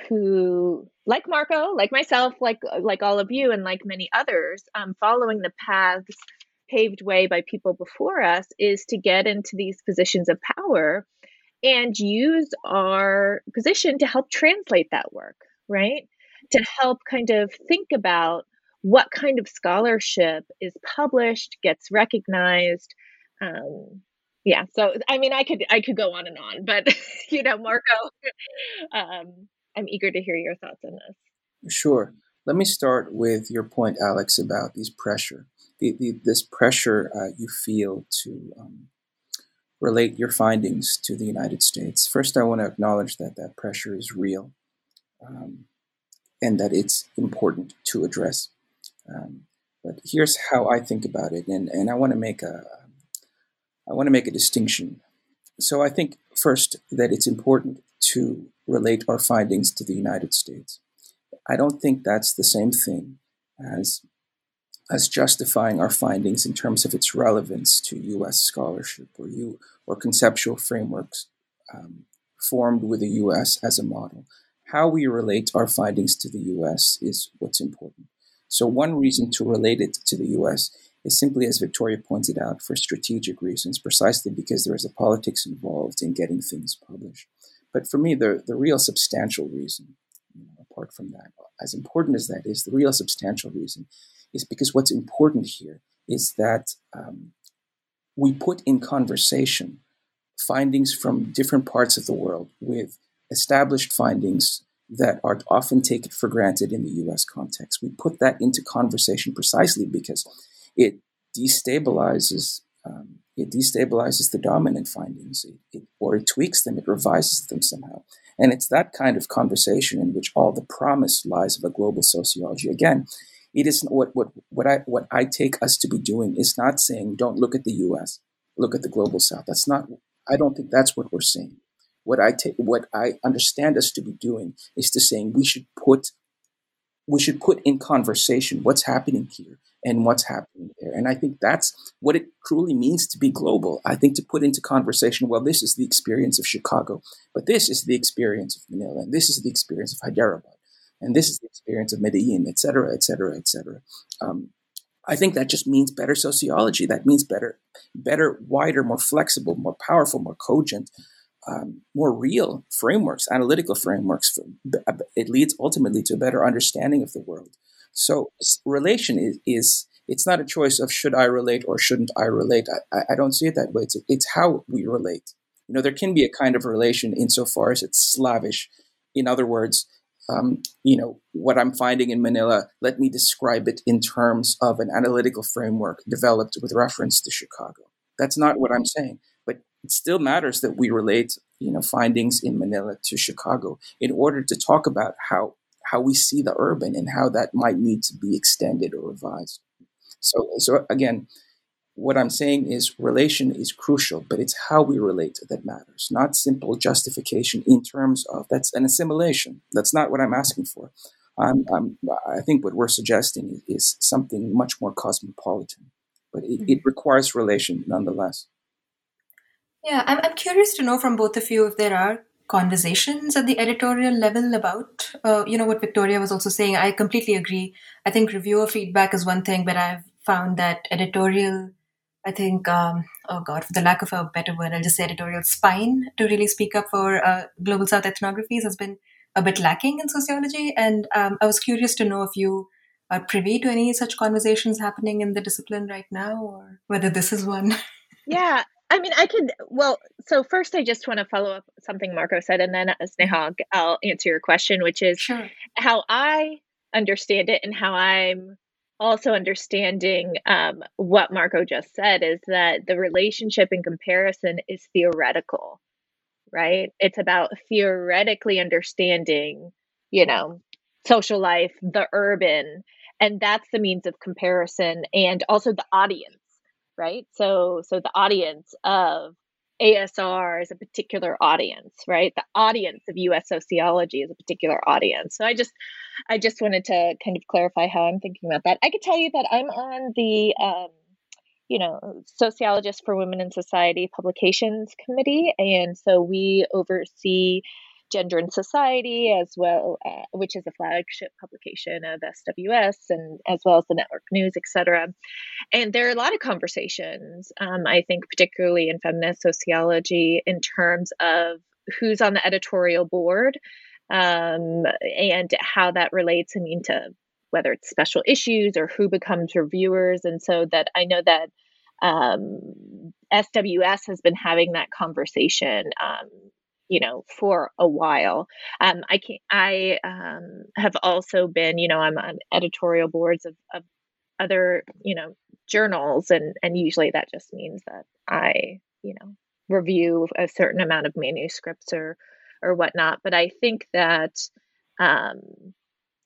who like Marco, like myself, like like all of you and like many others, um, following the paths paved way by people before us is to get into these positions of power and use our position to help translate that work, right? To help kind of think about what kind of scholarship is published, gets recognized. Um, yeah, so I mean, I could I could go on and on, but you know, Marco, um, I'm eager to hear your thoughts on this. Sure. Let me start with your point, Alex, about these pressure, the, the, this pressure uh, you feel to um, relate your findings to the United States. First, I want to acknowledge that that pressure is real um, and that it's important to address. Um, but here's how I think about it, and, and I want to make a I want to make a distinction. So I think first that it's important to relate our findings to the United States. I don't think that's the same thing as as justifying our findings in terms of its relevance to U.S. scholarship or you or conceptual frameworks um, formed with the U.S. as a model. How we relate our findings to the U.S. is what's important. So one reason to relate it to the U.S. is simply, as Victoria pointed out, for strategic reasons, precisely because there is a politics involved in getting things published. But for me, the, the real substantial reason, you know, apart from that, as important as that is, the real substantial reason is because what's important here is that um, we put in conversation findings from different parts of the world with established findings that are often taken for granted in the US context. We put that into conversation precisely because it destabilizes um, it destabilizes the dominant findings, it, it, or it tweaks them, it revises them somehow. And it's that kind of conversation in which all the promise lies of a global sociology. Again, it isn't what, what, what I what I take us to be doing is not saying don't look at the US, look at the global south. That's not I don't think that's what we're saying. What I take what I understand us to be doing is to saying we should put we should put in conversation what's happening here and what's happening there. And I think that's what it truly means to be global. I think to put into conversation, well, this is the experience of Chicago, but this is the experience of Manila, and this is the experience of Hyderabad. And this is the experience of Medellin, et cetera, et cetera, et cetera. Um, I think that just means better sociology. That means better, better, wider, more flexible, more powerful, more cogent, um, more real frameworks, analytical frameworks. For, it leads ultimately to a better understanding of the world. So relation is, is it's not a choice of should I relate or shouldn't I relate. I, I don't see it that way. It's, it's how we relate. You know, there can be a kind of relation insofar as it's slavish. In other words, um, you know, what I'm finding in Manila, let me describe it in terms of an analytical framework developed with reference to Chicago. That's not what I'm saying. It still matters that we relate, you know, findings in Manila to Chicago in order to talk about how how we see the urban and how that might need to be extended or revised. So, so again, what I'm saying is relation is crucial, but it's how we relate that matters, not simple justification in terms of that's an assimilation. That's not what I'm asking for. I'm, I'm, i think what we're suggesting is something much more cosmopolitan, but it, it mm-hmm. requires relation nonetheless. Yeah, I'm, I'm curious to know from both of you if there are conversations at the editorial level about, uh, you know, what Victoria was also saying. I completely agree. I think reviewer feedback is one thing, but I've found that editorial I think, um, oh God, for the lack of a better word, I'll just say editorial spine to really speak up for uh, global South ethnographies has been a bit lacking in sociology. And um, I was curious to know if you are privy to any such conversations happening in the discipline right now, or whether this is one. yeah, I mean, I could. Well, so first, I just want to follow up something Marco said, and then Sneha, I'll answer your question, which is sure. how I understand it and how I'm also understanding um, what Marco just said is that the relationship in comparison is theoretical, right? It's about theoretically understanding, you know, social life, the urban, and that's the means of comparison and also the audience, right? So, so the audience of ASR is a particular audience, right? The audience of US sociology is a particular audience. So I just I just wanted to kind of clarify how I'm thinking about that. I could tell you that I'm on the um, you know, Sociologists for Women in Society Publications Committee. And so we oversee Gender and Society, as well, uh, which is a flagship publication of SWS, and as well as the Network News, etc. And there are a lot of conversations, um, I think, particularly in feminist sociology, in terms of who's on the editorial board um, and how that relates. I mean, to whether it's special issues or who becomes reviewers, and so that I know that um, SWS has been having that conversation um, you know for a while. Um, i can i um, have also been you know i'm on editorial boards of, of other you know journals and and usually that just means that i you know review a certain amount of manuscripts or or whatnot. But i think that um,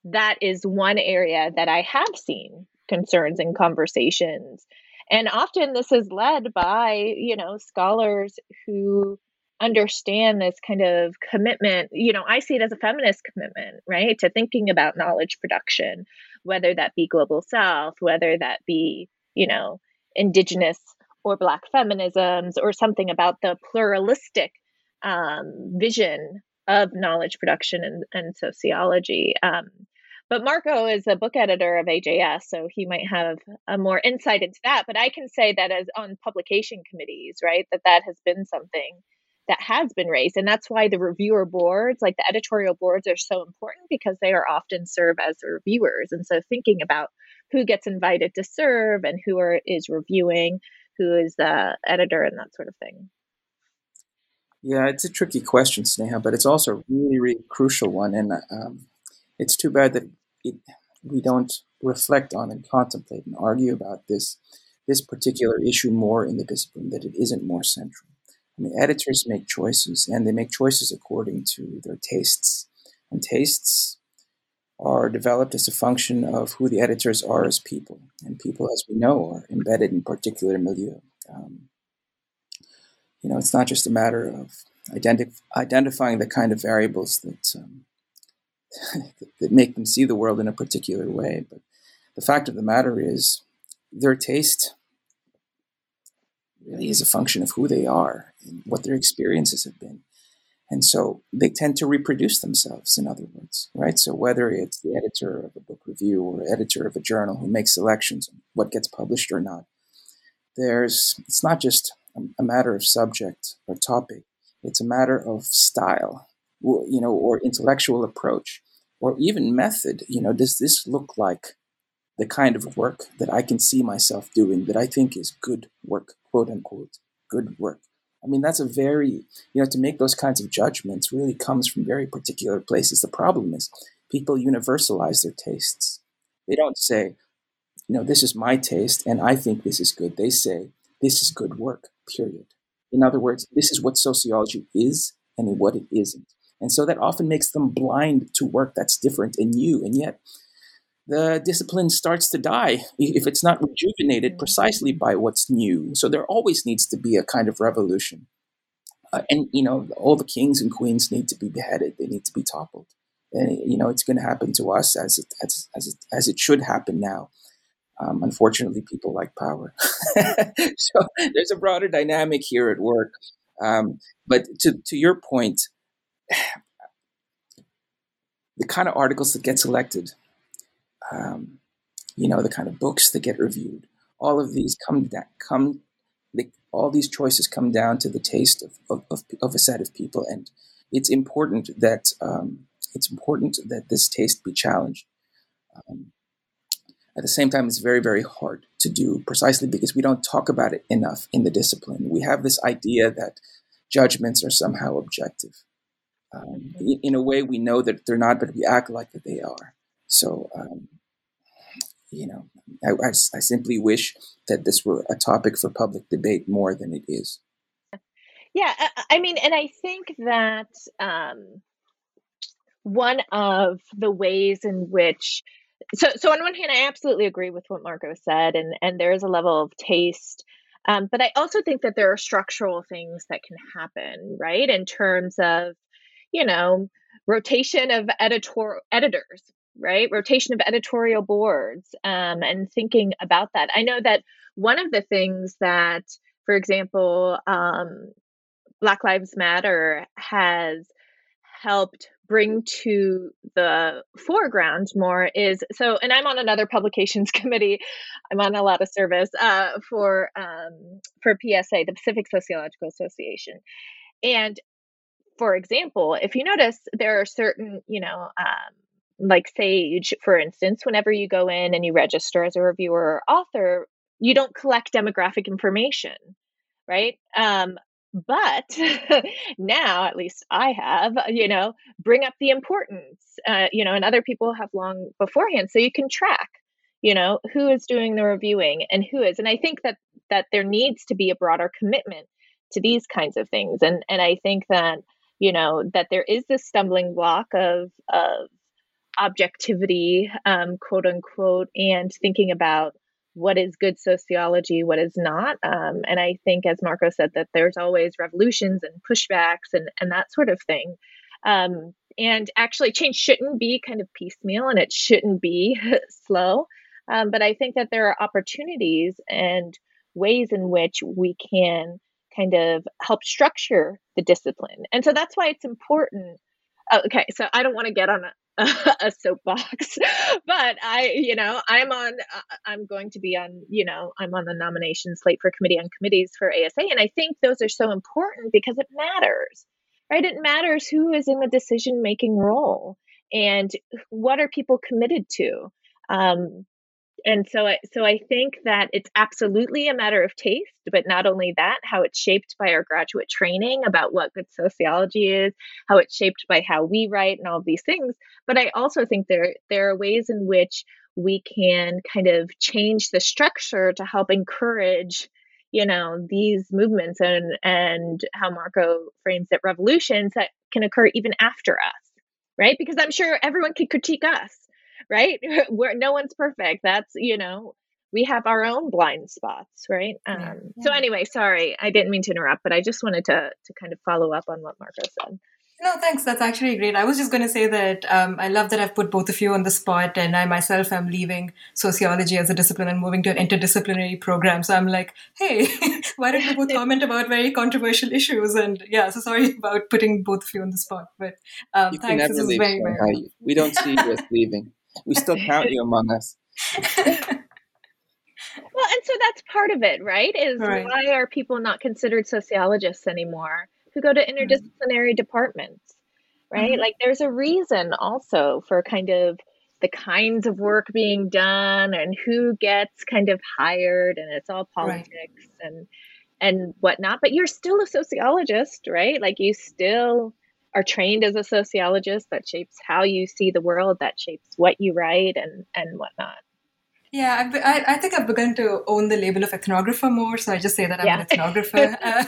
that is one area that i have seen concerns and conversations. And often this is led by you know scholars who understand this kind of commitment you know i see it as a feminist commitment right? To thinking about knowledge production whether that be global south whether that be you know indigenous or black feminisms or something about the pluralistic um, vision of knowledge production and, and sociology um, but marco is a book editor of ajs so he might have a more insight into that but i can say that as on publication committees right that that has been something that has been raised. And that's why the reviewer boards, like the editorial boards, are so important because they are often serve as reviewers. And so thinking about who gets invited to serve and who are, is reviewing, who is the editor, and that sort of thing. Yeah, it's a tricky question, Sneha, but it's also a really, really crucial one. And um, it's too bad that it, we don't reflect on and contemplate and argue about this this particular issue more in the discipline, that it isn't more central. I mean, editors make choices, and they make choices according to their tastes. And tastes are developed as a function of who the editors are as people. And people, as we know, are embedded in particular milieu. Um, you know, it's not just a matter of identi- identifying the kind of variables that um, that make them see the world in a particular way, but the fact of the matter is, their taste really is a function of who they are and what their experiences have been. And so they tend to reproduce themselves, in other words, right? So whether it's the editor of a book review or editor of a journal who makes selections on what gets published or not, there's it's not just a, matter of subject or topic; it's a matter of style, you know, or intellectual approach, or even method. You know, does this look like the kind of work that I can see myself doing that I think is good work, quote unquote, good work. I mean, that's a very, you know, to make those kinds of judgments really comes from very particular places. The problem is people universalize their tastes. They don't say, you know, this is my taste and I think this is good. They say, this is good work, period. In other words, this is what sociology is and what it isn't. And so that often makes them blind to work that's different and new. And yet, the discipline starts to die if it's not rejuvenated mm-hmm. precisely by what's new. So there always needs to be a kind of revolution. Uh, and, you know, all the kings and queens need to be beheaded, they need to be toppled. And, you know, it's going to happen to us as it, as, as it, as it should happen now. Um, unfortunately, people like power. so there's a broader dynamic here at work. Um, but to, to your point, the kind of articles that get selected um, you know, the kind of books that get reviewed. All of these come that come, the, all these choices come down to the taste of, of, of, of, a set of people, and it's important that um, it's important that this taste be challenged. Um, at the same time, it's very, very hard to do precisely because we don't talk about it enough in the discipline. We have this idea that judgments are somehow objective. Um, in, in, a way, we know that they're not, but we act like that they are. So, um, you know, I, I, I simply wish that this were a topic for public debate more than it is. Yeah, I, mean, and I think that um, one of the ways in which so so on one hand i absolutely agree with what marco said and and there is a level of taste um, but i also think that there are structural things that can happen right in terms of you know rotation of editor editors right? Rotation of editorial boards um, and thinking about that. I know that one of the things that, for example, um, Black Lives Matter has helped bring to the foreground more is so and i'm on another publications committee i'm on a lot of service uh, for um, for psa the pacific sociological association and for example if you notice there are certain you know um, like sage for instance whenever you go in and you register as a reviewer or author you don't collect demographic information right? Um, but now at least i have you know bring up the importance uh, you know and other people have long beforehand so you can track you know who is doing the reviewing and who is and i think that that there needs to be a broader commitment to these kinds of things and and i think that you know that there is this stumbling block of of objectivity um, quote unquote and thinking about what is good sociology, what is not. Um, and I think, as Marco said, that there's always revolutions and pushbacks and, and that sort of thing. Um, and actually, change shouldn't be kind of piecemeal and it shouldn't be slow. Um, but I think that there are opportunities and ways in which we can kind of help structure the discipline. And so that's why it's important. Oh, okay, so I don't want to get on a, a soapbox. But i you know i'm on uh, i'm going to be on you know i'm on the nomination slate for committee on committees for asa and i think those are so important because it matters right? It matters who is in the decision making role and what are people committed to? Um, and so I, so I think that it's absolutely a matter of taste, but not only that, how it's shaped by our graduate training about what good sociology is, how it's shaped by how we write and all of these things. But I also think there there are ways in which we can kind of change the structure to help encourage you know these movements and and how marco frames it revolutions that can occur even after us right because i'm sure everyone could critique us right? Where no one's perfect. That's, you know, we have our own blind spots, right? Um, yeah. So anyway, sorry, I didn't mean to interrupt, but I just wanted to to kind of follow up on what Marco said. No, thanks. That's actually great. I was just going to say that um, I love that I've put both of you on the spot, and I myself am leaving sociology as a discipline and moving to an interdisciplinary program. So I'm like, hey, why don't we both comment about very controversial issues? And yeah, so sorry about putting both of you on the spot, but um, thanks. This is very, very We don't see you as leaving we still count you among us. well, and so that's part of it, right? Is right. why are people not considered sociologists anymore who go to mm-hmm. interdisciplinary mm-hmm. departments, right? Mm-hmm. Like there's a reason also for kind of the kinds of work being done and who gets kind of hired and it's all politics right. and and whatnot but you're still a sociologist right like you still are trained as a sociologist that shapes how you see the world that shapes what you write and and whatnot yeah, I, I, think I've begun to own the label of ethnographer more, so I just say that I'm yeah. an ethnographer. uh,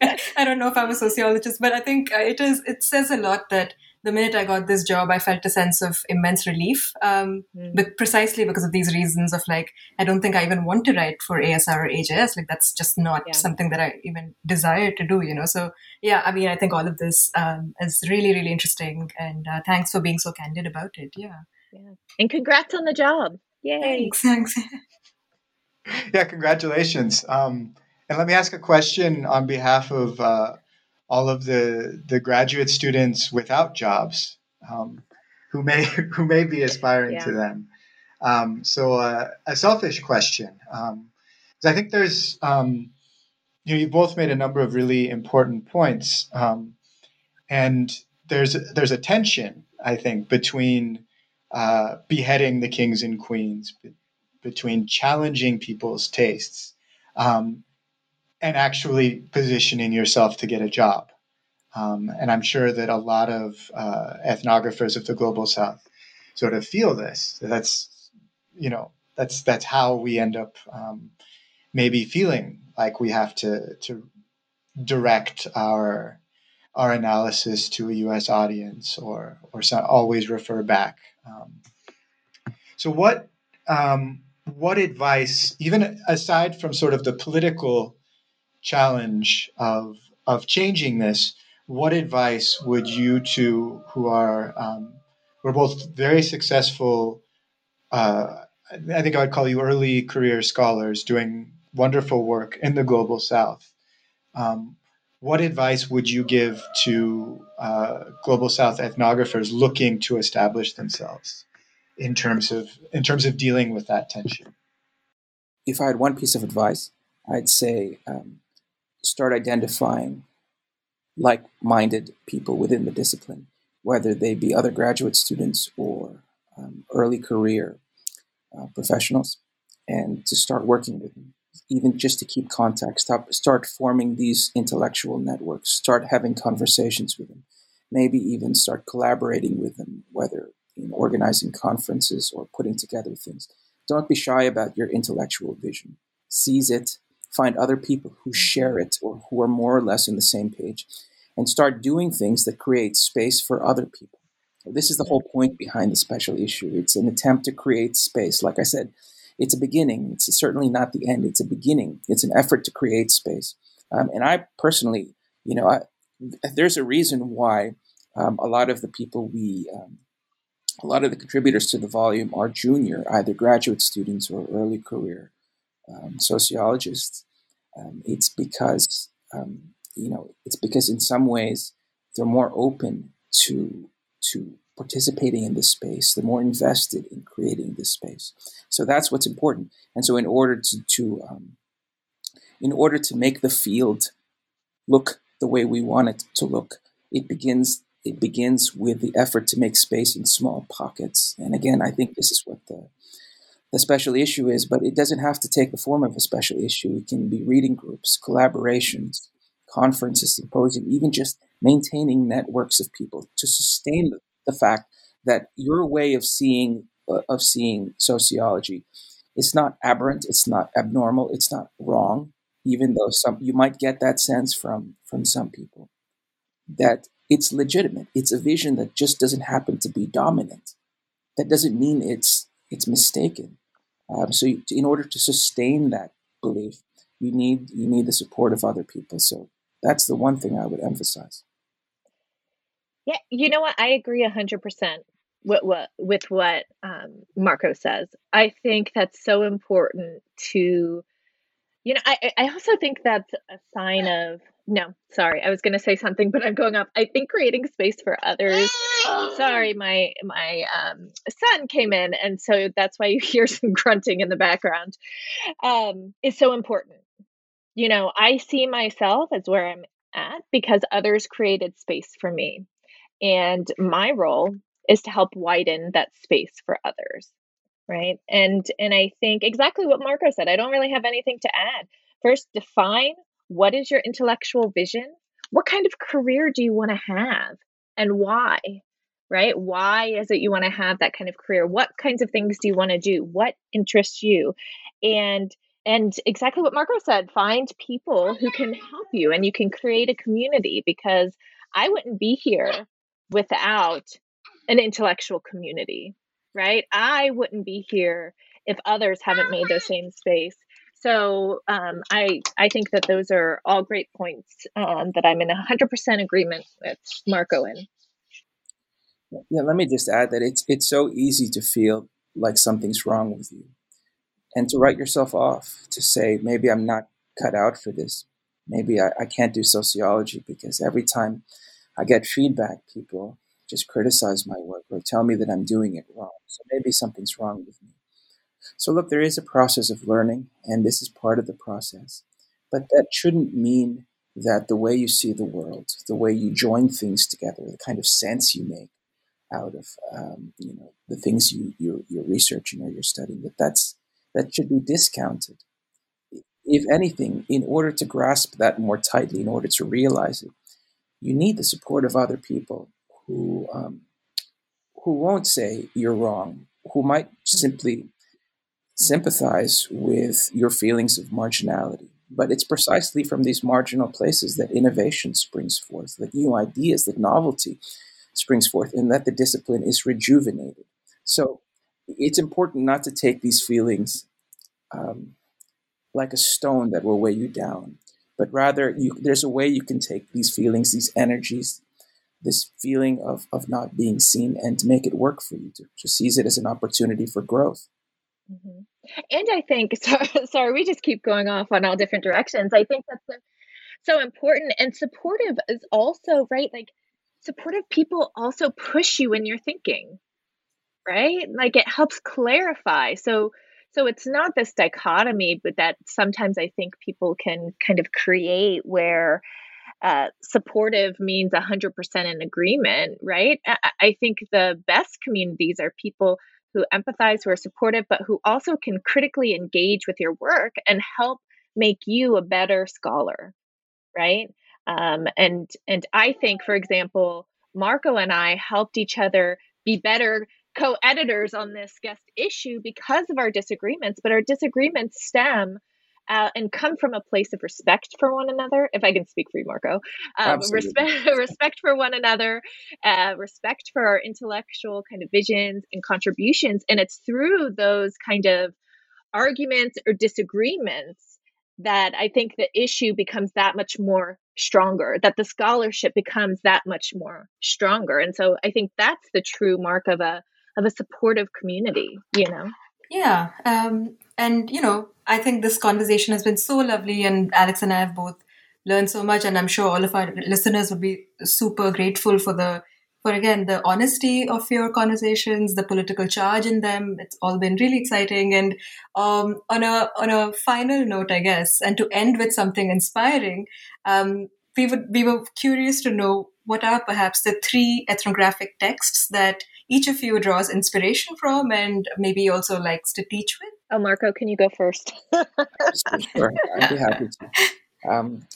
I don't know if I'm a sociologist, but I think uh, it is. It says a lot that the minute I got this job, I felt a sense of immense relief, um, mm. but precisely because of these reasons of like, I don't think I even want to write for ASR or AJS. Like, that's just not yeah. something that I even desire to do, you know? So, yeah, I mean, I think all of this um, is really, really interesting. And uh, thanks for being so candid about it. Yeah. Yeah. And congrats on the job. Yay. Thanks. Thanks. yeah, congratulations. Um, and let me ask a question on behalf of uh, all of the the graduate students without jobs um, who may who may be aspiring yeah. to them. Um, so uh, a selfish question, um, I think there's um, you know you both made a number of really important points, um, and there's there's a tension I think between uh, beheading the kings and queens, between challenging people's tastes um, and actually positioning yourself to get a job. Um, and I'm sure that a lot of uh, ethnographers of the global south sort of feel this. That's, you know, that's that's how we end up um, maybe feeling like we have to to direct our our analysis to a U.S. audience or or so, always refer back. Um, so what um, what advice, even aside from sort of the political challenge of of changing this, what advice would you two, who are um, who are both very successful, uh, I think I would call you early career scholars doing wonderful work in the global South. Um, what advice would you give to uh, global South ethnographers looking to establish themselves in terms of in terms of dealing with that tension? If I had one piece of advice, I'd say um, start identifying like-minded people within the discipline, whether they be other graduate students or um, early career uh, professionals, and to start working with them even just to keep contact, stop, start forming these intellectual networks, start having conversations with them, maybe even start collaborating with them, whether in organizing conferences or putting together things. Don't be shy about your intellectual vision. Seize it, find other people who share it or who are more or less on the same page, and start doing things that create space for other people. This is the whole point behind the special issue. It's an attempt to create space. Like I said, it's a beginning. It's certainly not the end. It's a beginning. It's an effort to create space. Um, and I personally, you know, I, there's a reason why um, a lot of the people we, um, a lot of the contributors to the volume are junior, either graduate students or early career um, sociologists. Um, it's because, um, you know, it's because in some ways they're more open to to participating in this space, the more invested in creating this space. So that's what's important. And so, in order to, to um, in order to make the field look the way we want it to look, it begins it begins with the effort to make space in small pockets. And again, I think this is what the the special issue is, but it doesn't have to take the form of a special issue. It can be reading groups, collaborations, conferences, symposium, even just maintaining networks of people to sustain the fact that your way of seeing uh, of seeing sociology is not aberrant, it's not abnormal, it's not wrong, even though some you might get that sense from from some people that it's legitimate. It's a vision that just doesn't happen to be dominant. That doesn't mean it's it's mistaken. Um, so, you, in order to sustain that belief, you need you need the support of other people. So that's the one thing I would emphasize. Yeah, you know what? I agree 100% with what with what um, Marco says. I think that's so important to, you know, I I also think that's a sign of no, sorry, I was going to say something, but I'm going off. I think creating space for others. Sorry, my my um, son came in, and so that's why you hear some grunting in the background. Um, is so important. You know, I see myself as where I'm at because others created space for me. And my role is to help widen that space for others. Right. And and I think exactly what Marco said. I don't really have anything to add. First, define what is your intellectual vision? What kind of career do you want to have and why? Right? Why is it you want to have that kind of career? What kinds of things do you want to do? What interests you? And and exactly what Marco said, find people who can help you and you can create a community because I wouldn't be here without an intellectual community, right? I wouldn't be here if others haven't made the same space. So um, I I think that those are all great points um, that I'm in 100% agreement with Marco in. Yeah, let me just add that it's it's so easy to feel like something's wrong with you, and to write yourself off to say maybe I'm not cut out for this, maybe I, I can't do sociology because every time I get feedback. People just criticize my work or tell me that I'm doing it wrong. So maybe something's wrong with me. So, look, there is a process of learning, and this is part of the process. But that shouldn't mean that the way you see the world, the way you join things together, the kind of sense you make out of um, you know the things you you're, you're, researching or you're studying, that that's that should be discounted. If anything, in order to grasp that more tightly, in order to realize it, you need the support of other people who um, who won't say you're wrong, who might simply sympathize with your feelings of marginality. But it's precisely from these marginal places that innovation springs forth, that new ideas, that novelty springs forth, and that the discipline is rejuvenated. So it's important not to take these feelings um, like a stone that will weigh you down, but rather you, there's a way you can take these feelings, these energies, this feeling of, of not being seen and to make it work for you, to, to seize it as an opportunity for growth. Mm-hmm. And I think, sorry, sorry, we just keep going off on all different directions. I think that's so important and supportive is also right like supportive people also push you in your thinking right like it helps clarify so so it's not this dichotomy but that sometimes i think people can kind of create where uh, supportive means 100% in agreement right I, I think the best communities are people who empathize who are supportive but who also can critically engage with your work and help make you a better scholar right? Um, and and i think for example marco and i helped each other be better co-editors on this guest issue because of our disagreements but our disagreements stem uh, and come from a place of respect for one another. If I can speak for you, Marco, um, respect respect for one another, uh, respect for our intellectual kind of visions and contributions, and it's through those kind of arguments or disagreements that I think the issue becomes that much more stronger, that the scholarship becomes that much more stronger. And so I think that's the true mark of a of a supportive community, you know. Yeah. Um, and you know, I think this conversation has been so lovely and Alex and I have both learned so much and I'm sure all of our listeners would be super grateful for the for again the honesty of your conversations, the political charge in them. It's all been really exciting. And um, on a on a final note, I guess, and to end with something inspiring, um, we would we were curious to know what are perhaps the three ethnographic texts that each of you draws inspiration from and maybe also likes to teach with. Oh, Marco, can you go first? sure, I'd be happy to. Um,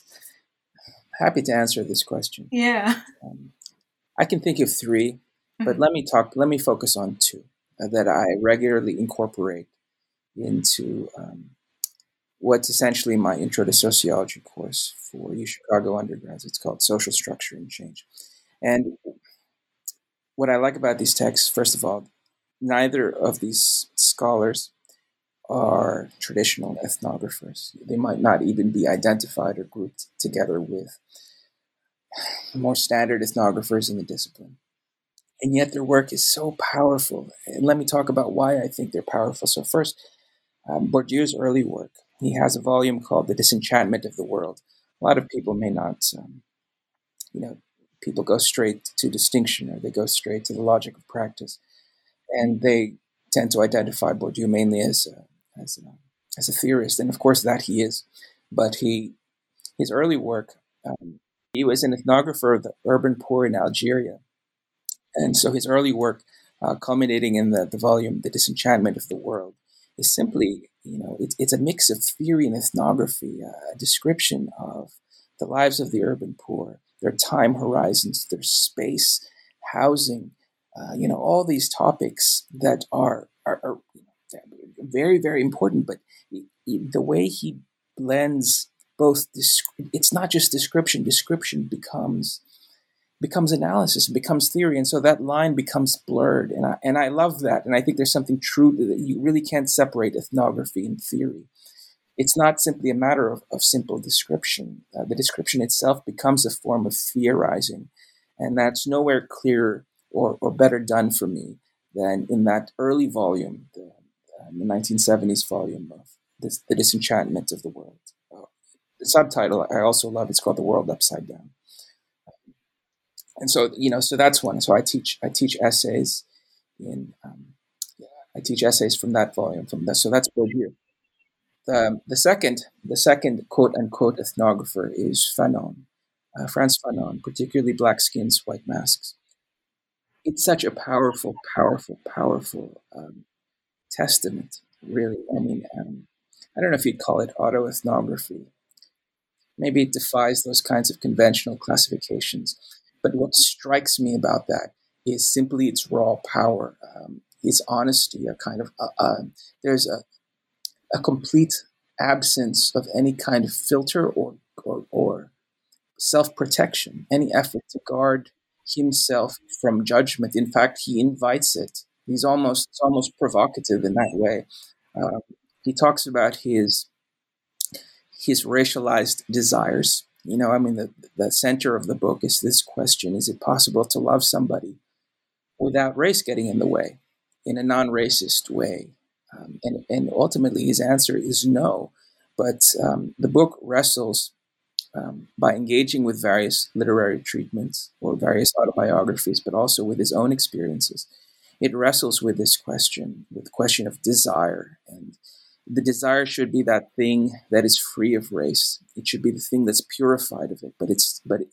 happy to answer this question. Yeah. Um, I can think of 3 but mm-hmm. let me talk. Let me focus on two uh, that I regularly incorporate into um, what's essentially my intro to sociology course for U Chicago undergrads. It's called Social Structure and Change. And what I like about these texts, first of all, neither of these scholars are traditional ethnographers. They might not even be identified or grouped together with more standard ethnographers in the discipline. And yet their work is so powerful. And let me talk about why I think they're powerful. So, first, um, Bourdieu's early work. He has a volume called The Disenchantment of the World. A lot of people may not, um, you know, people go straight to distinction or they go straight to the logic of practice. And they tend to identify Bourdieu mainly as a, as a, as a theorist. And of course, that he is. But he, his early work um, he was an ethnographer of the urban poor in Algeria. And so his early work, uh, culminating in the, the volume The Disenchantment of the World, is simply, you know, it, it's a mix of theory and ethnography, uh, a description of the lives of the urban poor, their time horizons, their space, housing, uh, you know, all these topics that are, are, are very, very important. But the way he blends both it's not just description description becomes becomes analysis becomes theory and so that line becomes blurred and I, and I love that and I think there's something true that you really can't separate ethnography and theory it's not simply a matter of, of simple description uh, the description itself becomes a form of theorizing and that's nowhere clearer or, or better done for me than in that early volume the, uh, the 1970s volume of this, the disenchantment of the world the subtitle I also love. It's called The World Upside Down. And so, you know, so that's one. So I teach, I teach essays in, um, I teach essays from that volume. From that, so that's Bourdieu. The, the second, the second quote unquote ethnographer is Fanon, uh, Frantz Fanon, particularly Black Skins, White Masks. It's such a powerful, powerful, powerful um, testament, really. I mean, um, I don't know if you'd call it autoethnography, maybe it defies those kinds of conventional classifications. But what strikes me about that is simply its raw power, um, its honesty, a kind of, uh, uh, there's a, a complete absence of any kind of filter or, or, or self protection, any effort to guard himself from judgment. In fact, he invites it. He's almost, it's almost provocative in that way. Uh, he talks about his his racialized desires. You know, I mean, the, the center of the book is this question Is it possible to love somebody without race getting in the way, in a non racist way? Um, and, and ultimately, his answer is no. But um, the book wrestles um, by engaging with various literary treatments or various autobiographies, but also with his own experiences, it wrestles with this question, with the question of desire. And the desire should be that thing that is free of race. It should be the thing that's purified of it. But it's but it,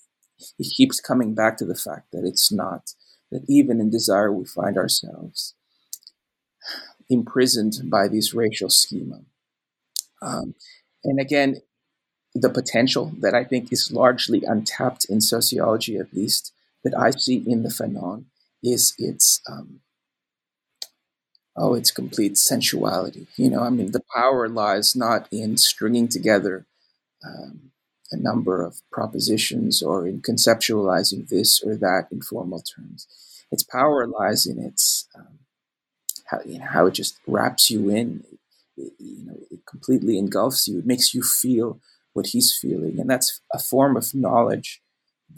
it keeps coming back to the fact that it's not. That even in desire we find ourselves imprisoned by these racial schema. Um, and again, the potential that I think is largely untapped in sociology, at least, that I see in the Fanon, is its um, oh, its complete sensuality. You know, I mean, the power lies not in stringing together um, a number of propositions or in conceptualizing this or that in formal terms. Its power lies in its um, how you know how it just wraps you in. It, you know, it completely engulfs you. It makes you feel what he's feeling. And that's a form of knowledge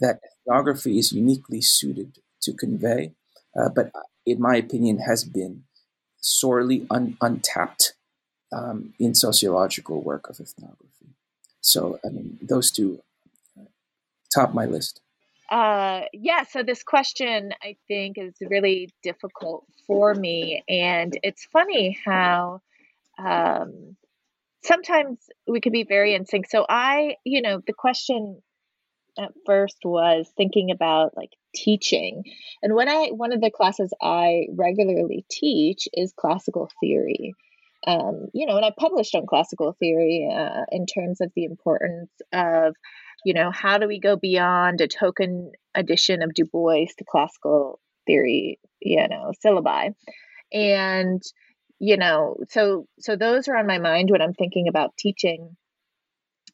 that ethnography is uniquely suited to convey, uh, but in my opinion, has been sorely un- untapped um, in sociological work of ethnography. So, I mean, those two uh, top my list. Uh, yeah, so this question I think is really difficult for me. And it's funny how um, sometimes we can be very in sync. So I, you know, the question at first was thinking about like teaching. And when I one of the classes I regularly teach is classical theory. Um, you know, and I published on classical theory uh, in terms of the importance of, you know, how do we go beyond a token addition of Du Bois to classical theory, you know, syllabi. And you know so so those are on my mind when i'm thinking about teaching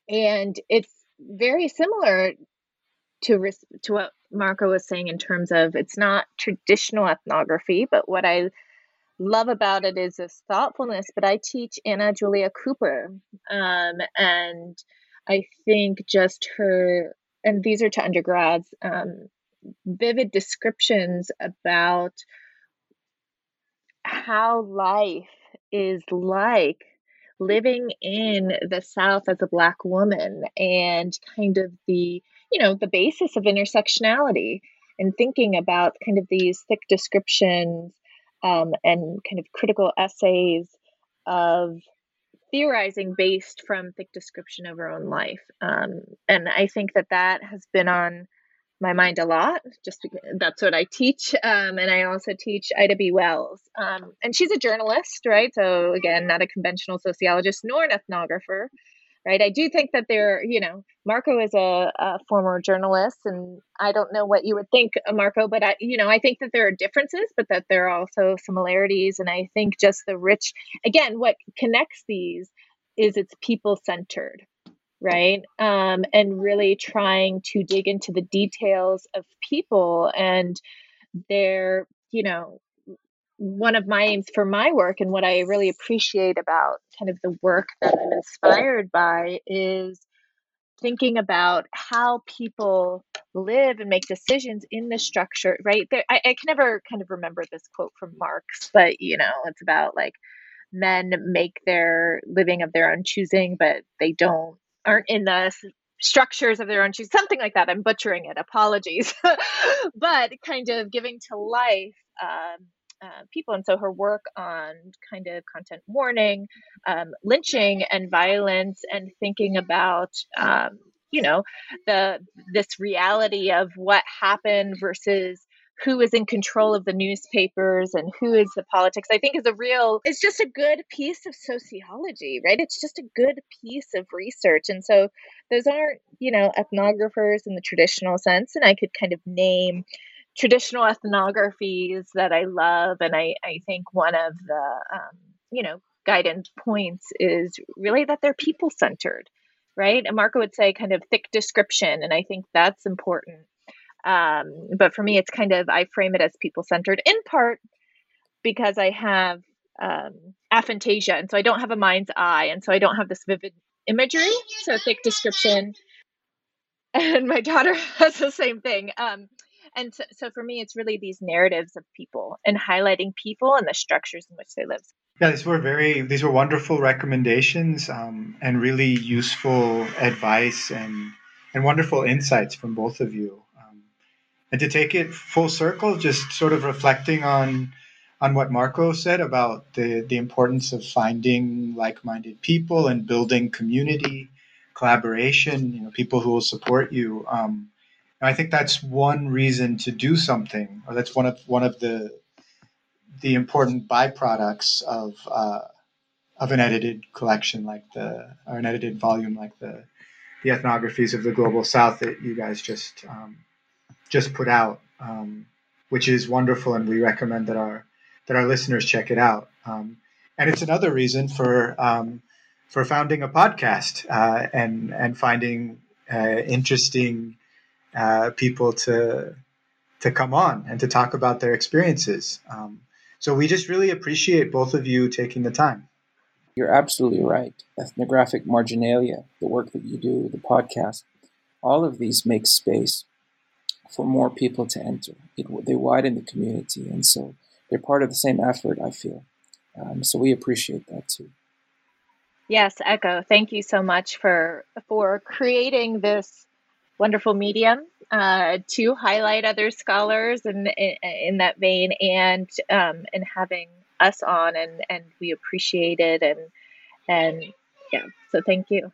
and it's very similar to to what marco was saying in terms of it's not traditional ethnography but what i love about it is this thoughtfulness but i teach anna julia cooper um, and i think just her and these are to undergrads um, vivid descriptions about how life is like living in the South as a Black woman and kind of the, you know, the basis of intersectionality and thinking about kind of these thick descriptions um, and kind of critical essays of theorizing based from thick description of our own life. Um, and I think that that has been on my mind a lot just that's what I teach. Um, and I also teach Ida B. Wells. Um, and she's a journalist, right? So, again, not a conventional sociologist nor an ethnographer, right? I do think that there, you know, Marco is a, a, former journalist, and I don't know what you would think, uh, Marco, but I, you know, I think that there are differences, but that there are also similarities. And I think just the rich, again, what connects these is it's people centered, right? Um, and really trying to dig into the details of people and their, you know, one of my aims for my work and what I really appreciate about kind of the work that I'm inspired by is thinking about how people live and make decisions in the structure, right? There, I, I can never kind of remember this quote from Marx, but you know, it's about like men make their living of their own choosing, but they don't aren't in the structures of their own choosing, something like that. I'm butchering it. Apologies, but kind of giving to life. Um, uh, people. And so her work on kind of content warning, um, lynching, and violence, and thinking about um, you know the this reality of what happened versus who is in control of the newspapers and who is the politics i think is a real it's just a good piece of sociology right it's just a good piece of research and so those aren't you know ethnographers in the traditional sense and i could kind of name traditional ethnographies that i love and i i think one of the um, you know guidance points is really that they're people centered right and marco would say kind of thick description and i think that's important um, but for me, it's kind of, I frame it as people centered in part because I have um, aphantasia. And so I don't have a mind's eye. And so I don't have this vivid imagery. So thick description. And my daughter has the same thing. Um, and so, so for me, it's really these narratives of people and highlighting people and the structures in which they live. Yeah, these were very, these were wonderful recommendations um, and really useful advice and and wonderful insights from both of you. Um, and to take it full circle, just sort of reflecting on on what Marco said about the, the importance of finding like-minded people and building community, collaboration, you know, people who will support you. Um, I think that's one reason to do something, or that's one of one of the the important byproducts of uh, of an edited collection like the or an edited volume like the the ethnographies of the global south that you guys just um, just put out, um, which is wonderful, and we recommend that our that our listeners check it out. Um, and it's another reason for um, for founding a podcast uh, and and finding uh, interesting uh, people to to come on and to talk about their experiences. Um, so we just really appreciate both of you taking the time. You're absolutely right. Ethnographic marginalia, the work that you do, the podcast, all of these make space for more people to enter. It, they widen the community, and so they're part of the same effort. I feel, um, so we appreciate that too. Yes, Echo. Thank you so much for for creating this wonderful medium uh, to highlight other scholars in in, in that vein, and um, and having us on, and and we appreciate it, and and yeah. So thank you.